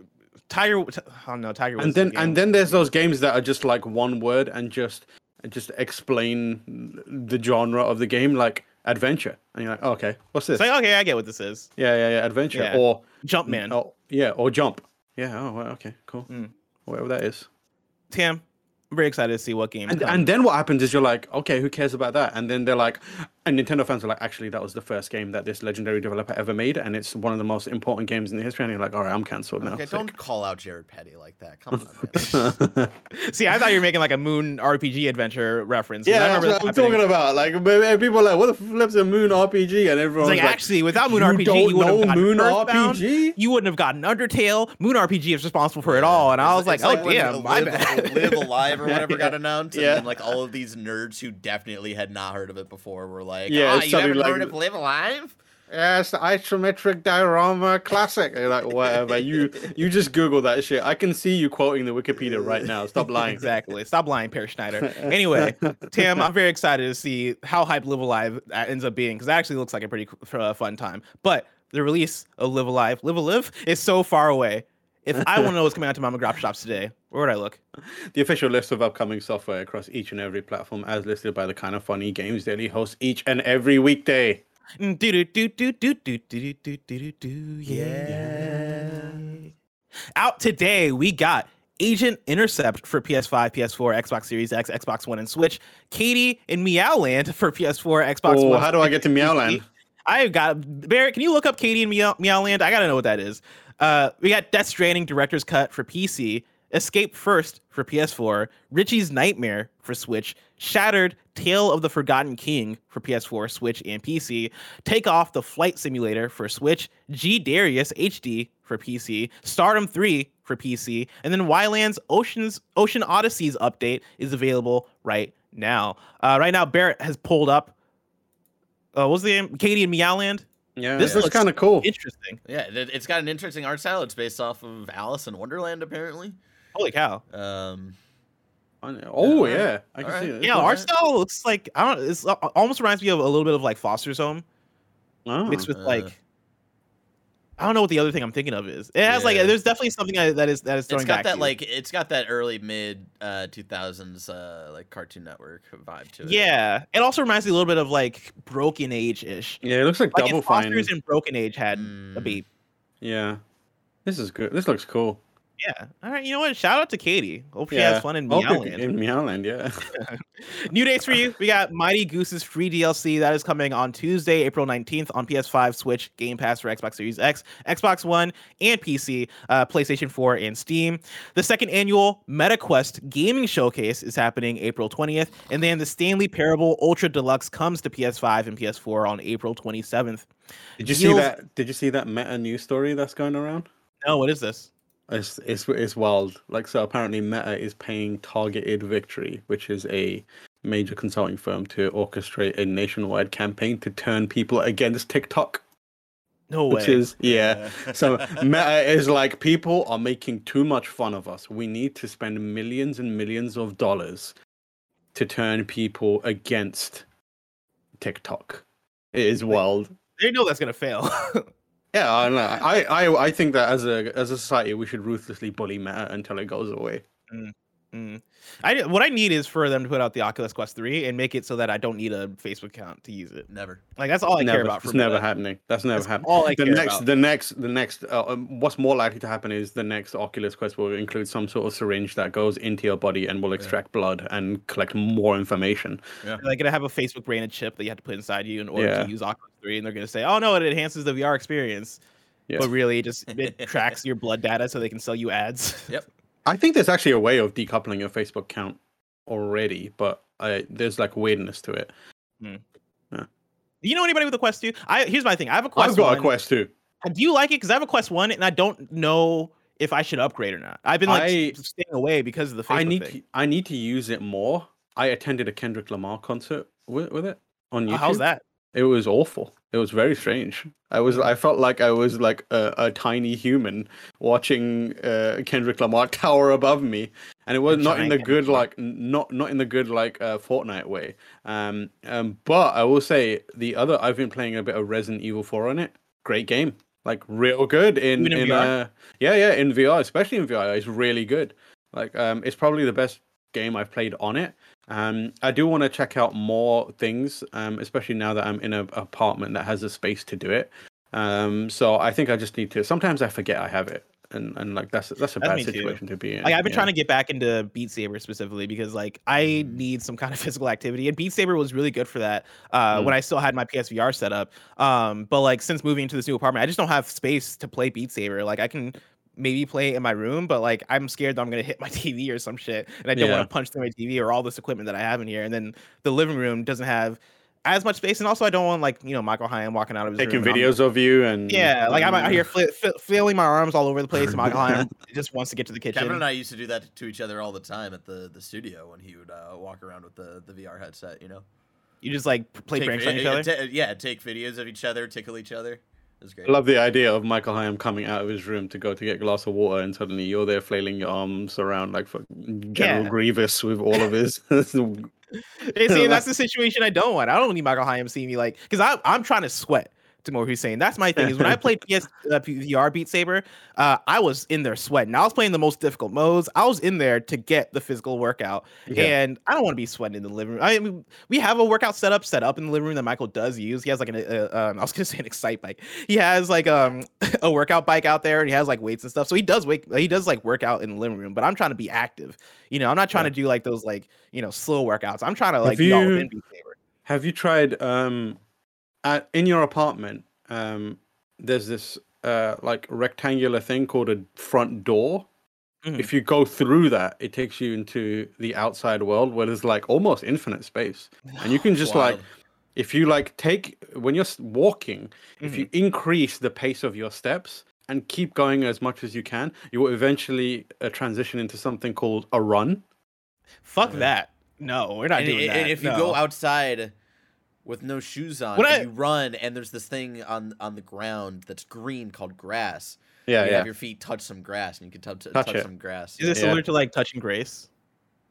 Tiger I don't Tiger Woods and then and then there's those games that are just like one word and just just explain the genre of the game like adventure and you're like oh, okay what's this it's like, okay, I get what this is. yeah yeah yeah adventure Yeah. or Jumpman. oh yeah or jump yeah oh okay cool Mm. whatever that is Tim, I'm very excited to see what game and, and then what happens is you're like okay who cares about that? And then they're like and nintendo fans were like actually that was the first game that this legendary developer ever made and it's one of the most important games in the history and you're like all right i'm cancelled now Okay, Sick. (laughs) don't call out Jared Petty like that. Come on. (laughs) See, I thought you were making like a Moon RPG adventure reference. 'cause I Yeah, that's what I'm happening. talking about. Like, uh, people are like, what the flip's a Moon RPG? And It's everyone's like, like, actually, without Moon "You RPG, don't you would have know gotten Moon Earthbound, RPG? You wouldn't have gotten Undertale. Moon RPG is responsible for it all, and I was It's- like, oh when damn, my Live, bad. Uh, Live Alive or (laughs) whatever got announced, and Yeah. then like all of these nerds who definitely had not heard of it before were like, Yeah, "Ah, it's you something haven't like- heard of Live Alive?" yeah, it's the isometric diorama classic. You're like, whatever. you you just Google that shit. I can see you quoting the Wikipedia right now. Stop (laughs) lying. exactly. Stop lying, Per Schneider. (laughs) Anyway, Tim, I'm very excited to see how hype Live Alive uh, ends up being because that actually looks like a pretty uh, fun time. But the release of Live Alive, Live a Live, is so far away. If I want to know what's coming out to mom and grop shops today, where would I look? The official list of upcoming software across each and every platform, as listed by the kind of funny games daily hosts each and every weekday. Mm, Do do do do do do do do do do yeah. Out today, we got Agent Intercept for PS5, PS4, Xbox Series X, Xbox One, and Switch. Katie and Meowland for PS4, Xbox Oh, One. how do I get to Meowland? I got Barrett. Can you look up Katie and Meow, Meowland? I gotta know what that is. Uh, we got Death Stranding Director's Cut for PC, Escape First for PS4, Richie's Nightmare for Switch, Shattered Tale of the Forgotten King for PS4, Switch, and PC, Take Off the Flight Simulator for Switch, G Darius HD for PC, Stardom 3 for PC, and then Wyland's Oceans Ocean Odysseys update is available right now. Uh, right now, Barrett has pulled up. Uh, what was the name? Katie and Meowland. Yeah, This this looks looks kind of cool. Interesting. Yeah, it, it's got an interesting art style. It's based off of Alice in Wonderland, apparently. Holy cow! Um, Oh Um, yeah, I can alright. see it. Yeah, art man. style looks like I don't. It's uh, almost reminds me of a little bit of like Foster's Home Oh. mixed with Uh. like. I don't know what the other thing I'm thinking of is. It has like there's definitely something that that is that is throwing it's got back that like it's got that early mid uh 2000s uh like Cartoon Network vibe to it. yeah. It also reminds me a little bit of like Broken Age ish. Yeah, it looks like, Like Double if Fine. Foster's and Broken Age had a Mm. beat. Yeah, this is good. This looks cool. Yeah. All right. You know what? Shout out to Katie. Hope she has fun in Meowland. In Meowland, yeah. (laughs) New dates for you. We got Mighty Goose's free DLC that is coming on Tuesday, April 19th on PS5, Switch, Game Pass for Xbox Series X, Xbox One, and PC, uh, PlayStation 4, and Steam. The second annual MetaQuest Gaming Showcase is happening April 20th, and then the Stanley Parable Ultra Deluxe comes to PS5 and PS4 on April 27th. Did you see that? Did you see that meta news story that's going around? No, what is this? It's it's it's wild. Like so, apparently Meta is paying Targeted Victory, which is a major consulting firm, to orchestrate a nationwide campaign to turn people against TikTok. No way. Which is yeah. So (laughs) Meta is like people are making too much fun of us. We need to spend millions and millions of dollars to turn people against TikTok. It is wild. They know that's gonna fail. (laughs) Yeah, I, I, I think that as a as a society, we should ruthlessly bully Meta until it goes away. Mm. I what I need is for them to put out the Oculus Quest 3 and make it so that I don't need a Facebook account to use it. Never. Like that's all I never, care about. it's For never Meta. happening. That's never That's happening. all I the care next, about. the next, the next. Uh, um, what's more likely to happen is the next Oculus Quest will include some sort of syringe that goes into your body and will extract blood and collect more information. They're like gonna have a Facebook branded chip that you have to put inside you in order Yeah. to use Oculus 3, and they're gonna say, "Oh no, it enhances the VR experience," Yeah. but really, it just it (laughs) tracks your blood data so they can sell you ads. Yep. I think there's actually a way of decoupling your Facebook account already, but I, there's like weirdness to it. Hmm. Do you know anybody with a Quest 2? I here's my thing. I have a Quest. I've got 1. a Quest too. Do you like it? Because I have a Quest One, and I don't know if I should upgrade or not. I've been like I- staying away because of the Facebook I need thing. to, I need to use it more. I attended a Kendrick Lamar concert with, with it on YouTube. Oh, how's that? It was awful. It was very strange. I was I felt like I was like a, a tiny human watching uh, Kendrick Lamar (laughs) tower above me, and it was A not in the good like not not in the good like uh, Fortnite way. Um, um, but I will say the other I've been playing a bit of Resident Evil 4 on it. Great game, like real good in Even in in, uh, yeah yeah in VR, especially in VR, it's really good. Like um, it's probably the best game I've played on it. Um, I do want to check out more things, um, especially now that I'm in an apartment that has a space to do it. Um, so I think I just need to. Sometimes I forget I have it, and, and like that's that's a That's bad me too. situation to be in. Like I've been yeah. trying to get back into Beat Saber specifically because like I need some kind of (laughs) physical activity, and Beat Saber was really good for that uh, Mm. when I still had my PSVR set up. Um, but like since moving into this new apartment, I just don't have space to play Beat Saber. Like I can maybe play it in my room, but like I'm scared that I'm gonna hit my (laughs) TV or some shit, and I don't Yeah. want to punch through my TV or all this equipment that I have in here. And then the living room doesn't have as much space, and also I don't want like you know Michael Higham walking out of his taking room. videos of you and yeah, like I'm out here fl- fl- flailing my arms all over the place, and Michael Higham (laughs) just wants to get to the kitchen. Kevin and I used to do that to each other all the time at the, the studio when he would uh, walk around with the, the VR headset, you know? You just like play Take pranks on each other. ta- yeah, take videos of each other, tickle each other. Was great. I love the idea of Michael Higham coming out of his room to go to get a glass of water, and suddenly you're there flailing your arms around like fucking General Yeah. Grievous with all of his. (laughs) See, (laughs) that's the situation I don't want. I don't need Michael Higham seeing me like because I I'm trying to sweat. Who's saying that's my thing is when I played PS uh, VR Beat Saber, uh, I was in there sweating. I was playing the most difficult modes. I was in there to get the physical workout, Yeah. and I don't want to be sweating in the living room. I mean, we have a workout setup set up in the living room that Michael does use. He has like an uh, um, (laughs) I was gonna say an Excite bike. He has like um (laughs) a workout bike out there, and he has like weights and stuff. So he does wake he does like workout in the living room. But I'm trying to be active. You know, I'm not trying to do like those like you know slow workouts. I'm trying to like be all you- Beat Saber. Have you tried um at in your apartment um there's this uh like rectangular thing called a front door. Mhm. If you go through that, it takes you into the outside world where there's like almost infinite space. And you can just like if you like take when you're walking, if Mm-hmm. you increase the pace of your steps and keep going as much as you can, you will eventually uh, transition into something called a run. Fuck that. No, we're not and, doing and- that. and if you go outside with no shoes on I- you run and there's this thing on on the ground that's green called grass. Yeah, you yeah. have your feet touch some grass and you can touch, Touch touch some grass. is this Yeah. similar to like touching Grace?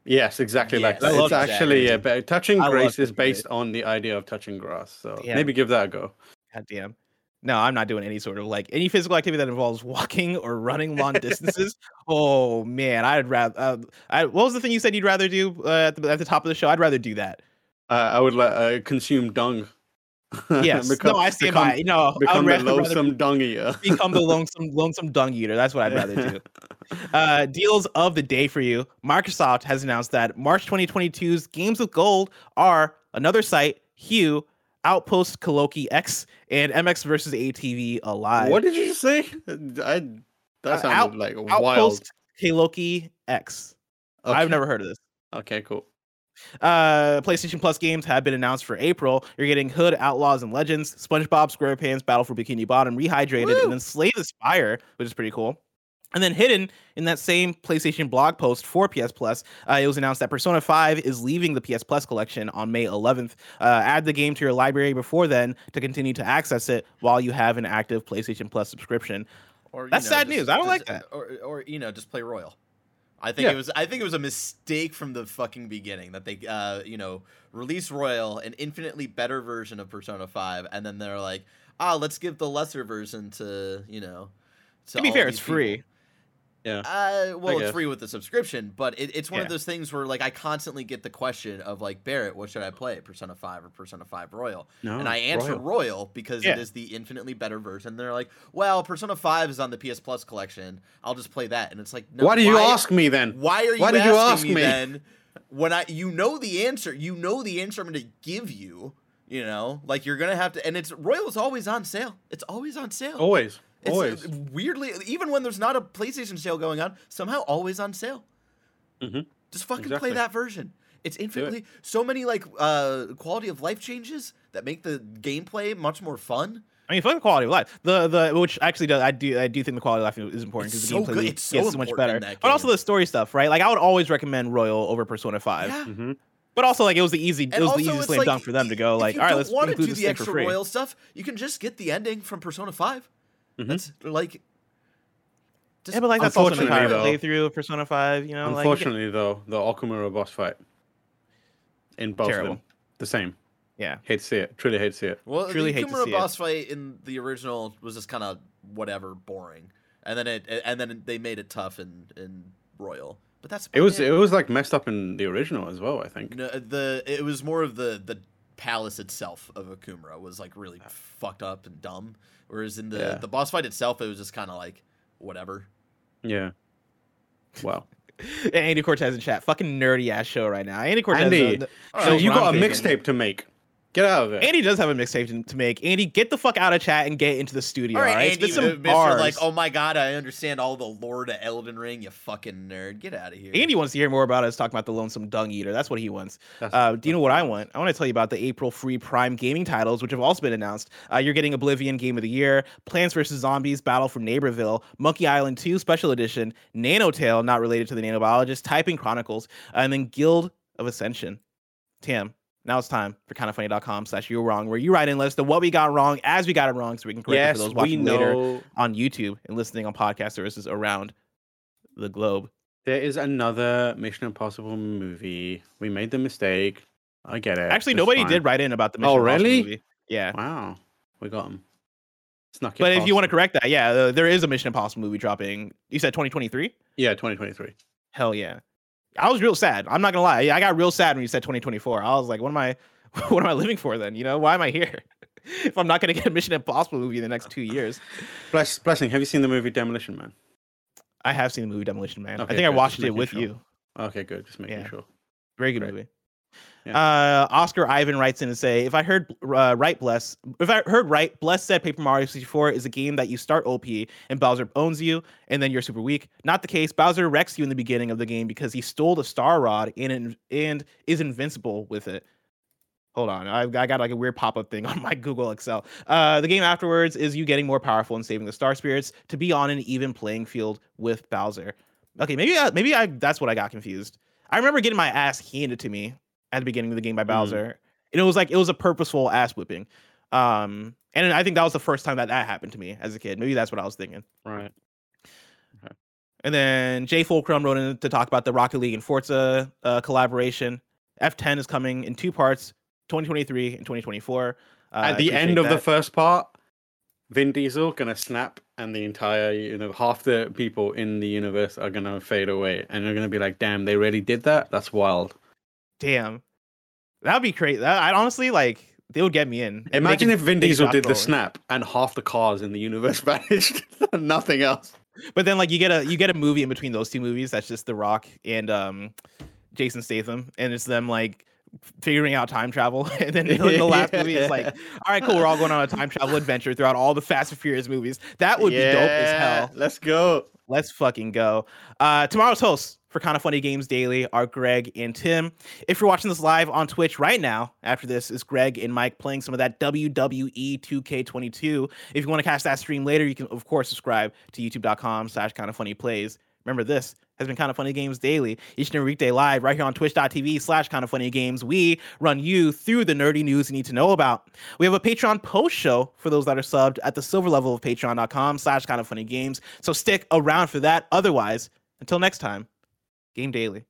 Yes, exactly like Yes, that. I It's actually exactly. uh, ba- touching I grace is based grace. on the idea of touching grass. So Yeah. maybe give that a go. God damn. No, I'm not doing any sort of like any physical activity that involves walking or running long (laughs) distances. Oh man, I'd rather. Uh, I, what was the thing you said you'd rather do uh, at, the, at the top of the show? I'd rather do that. Uh, I would like uh, consume dung. Yes. (laughs) Become- no, I stand become, by. it. No, I'd Become the rather (laughs) dung eater. become the lonesome lonesome dung eater. That's what I'd rather do. (laughs) Uh, deals of the day for you. Microsoft has announced that March 2022's Games with Gold are another site, Hue, Outpost Kaloki X, and MX versus ATV Alive. What did you say? I that Uh, sounded out- like wild. Outpost Kaloki X. Okay. have never heard of this. Okay, cool. Uh, PlayStation Plus games have been announced for April. You're getting Hood, Outlaws, and Legends, SpongeBob SquarePants, Battle for Bikini Bottom, Rehydrated, Woo! and then Slay the Spire, which is pretty cool. And then hidden in that same PlayStation blog post for PS Plus, uh, it was announced that Persona 5 is leaving the PS Plus collection on May 11th. Uh, add the game to your library before then to continue to access it while you have an active PlayStation Plus subscription. Or, That's know, sad just- news. I don't just- like that. Or, or you know, just play Royal. I think Yeah. it was I think it was a mistake from the fucking beginning that they uh you know release Royal an infinitely better version of Persona 5 and then they're like ah let's give the lesser version to you know To be all fair, it's free. People. Yeah. Uh, well, it's free with the subscription, but it, it's one of those things where like I constantly get the question of like Barrett, what should I play, Persona Five or Persona Five Royal? No, and I answer Royal. Royal, because Yeah. it is the infinitely better version. They're like, well, Persona Five is on the PS Plus collection. I'll just play that, and it's like, no, Why do you ask me then? Why are you Why did you ask me, me? then? When I you know the answer, you know the answer I'm going to give you. You know, like you're gonna have to, and it's Royal is always on sale. It's always on sale. Always. It's Always. uh, weirdly, even when there's not a PlayStation sale going on, somehow always on sale. Mhm. Just fucking Exactly. play that version. It's infinitely so many like uh quality of life changes that make the gameplay much more fun. I mean, fuck the quality of life. The the which actually does I do I do think the quality of life is important It's because so the gameplay good. It's so gets so much better. But also the story stuff, right? Like I would always recommend Royal over Persona Five. Yeah. Mhm. But also like it was the easy it was the easiest it's slam like, dunk for them to go like, all right, let's want to do the extra royal stuff. You can just get the ending from Persona 5 Mhm. That's like. Just, Yeah, but like that's also an Unfortunately, entire though- playthrough of Persona Five. You know, like, Unfortunately, though, the Okumura boss fight in both of them, the same. yeah. Hate to see it. Truly hate to see it. Well, Truly the hate to Kumura see it. boss fight in the original was just kind of whatever, boring, and then it and then they made it tough in in Royal. But that's It was about it was like messed up in the original as well. I think. No, the it was more of the the palace itself of Okumura was like really fucked up and dumb, whereas in the Yeah. the boss fight itself, it was just kind of like whatever. Yeah. Wow. (laughs) Andy Cortez in chat, fucking nerdy ass show right now. Andy Cortez. Andy, so knows you got I'm a mixtape to make. Get out of it. Andy does have a mixtape to- to make. Andy, get the fuck out of chat and get into the studio. All right, Spit Andy, some Mr. bars. Like, oh my god, I understand all the lore to Elden Ring. You fucking nerd, get out of here. Andy wants to hear more about us talking about the lonesome dung eater. That's what he wants. Uh, do you know what I want? I want to tell you about the April free Prime gaming titles, which have also been announced. Uh, you're getting Oblivion Game of the Year, Plants vs Zombies: Battle for Neighborville, Monkey Island 2 Special Edition, Nanotale, not related to the nanobiologist, Typing Chronicles, and then Guild of Ascension. Tim, now it's time for kindoffunny.com slash you're wrong, where you write in list of what we got wrong as we got it wrong, so we can correct it for those watching later on YouTube and listening on podcast services around the globe. there is another Mission Impossible movie. We made the mistake. I get it. Actually, It's nobody fine. did write in about the Oh, Mission Impossible really? movie. Yeah. Wow, we got them. Snuck But if you want to correct that, yeah, uh, there is a Mission Impossible movie dropping. You said 2023? yeah, 2023. Hell yeah. I was real sad. I'm not gonna lie. I got real sad when you said 2024. I was like, what am I (laughs) what am I living for then? You know, why am I here? (laughs) if I'm not gonna get a Mission Impossible movie in the next two years. Bless, blessing. Have you seen the movie Demolition Man? I have seen the movie Demolition Man. I Okay, think I watched it with sure. you. Okay, good. Just making Yeah. sure. Very good Great. movie. Yeah. Uh, Oscar Ivan writes in and say, if I heard uh, right, bless, if I heard right, bless said Paper Mario 64 is a game that you start OP and Bowser owns you, and then you're super weak. Not the case. Bowser wrecks you in the beginning of the game because he stole the Star Rod and and is invincible with it. Hold on, I, I got like a weird pop up thing (laughs) on my Google Excel. Uh, the game afterwards is you getting more powerful and saving the Star Spirits to be on an even playing field with Bowser. Okay, maybe I, maybe I that's what I got confused. I remember getting my ass handed to me at the beginning of the game by Bowser, and it was like it was a purposeful ass whipping. Um, and I think that was the first time that that happened to me as a kid. Maybe that's what I was thinking. Right. And then Jay Fulcrum wrote in to talk about the Rocket League and Forza uh, collaboration. F10 is coming in two parts, 2023 and 2024. Uh, At the end of the first part, Vin Diesel gonna snap, and the entire you know half the people in the universe are gonna fade away, and they're gonna be like, "Damn, they really did that. That's wild." Damn, that'd be crazy. That, I honestly like they would get me in. Imagine if Vin Diesel did the snap, and half the cars in the universe (laughs) vanished, nothing else. But then like you get a you get a movie in between those two movies that's just The Rock and um Jason Statham, and it's them like figuring out time travel. (laughs) and then (laughs) in the last movie is like, all right, cool, we're all going on a time travel adventure throughout all the Fast and Furious movies. That would be dope as hell. Let's go. Let's fucking go. Uh, tomorrow's hosts for Kind of Funny Games Daily are Greg and Tim. If you're watching this live on Twitch right now, after this is Greg and Mike playing some of that WWE 2K22. If you want to catch that stream later, you can of course subscribe to youtube.com slash kind of funny plays. Remember this has been kind of funny games daily each and every weekday live right here on twitch.tv slash kind of funny games we run you through the nerdy news you need to know about we have a patreon post show for those that are subbed at the silver level of patreon.com slash kind of funny games so stick around for that otherwise until next time Game daily.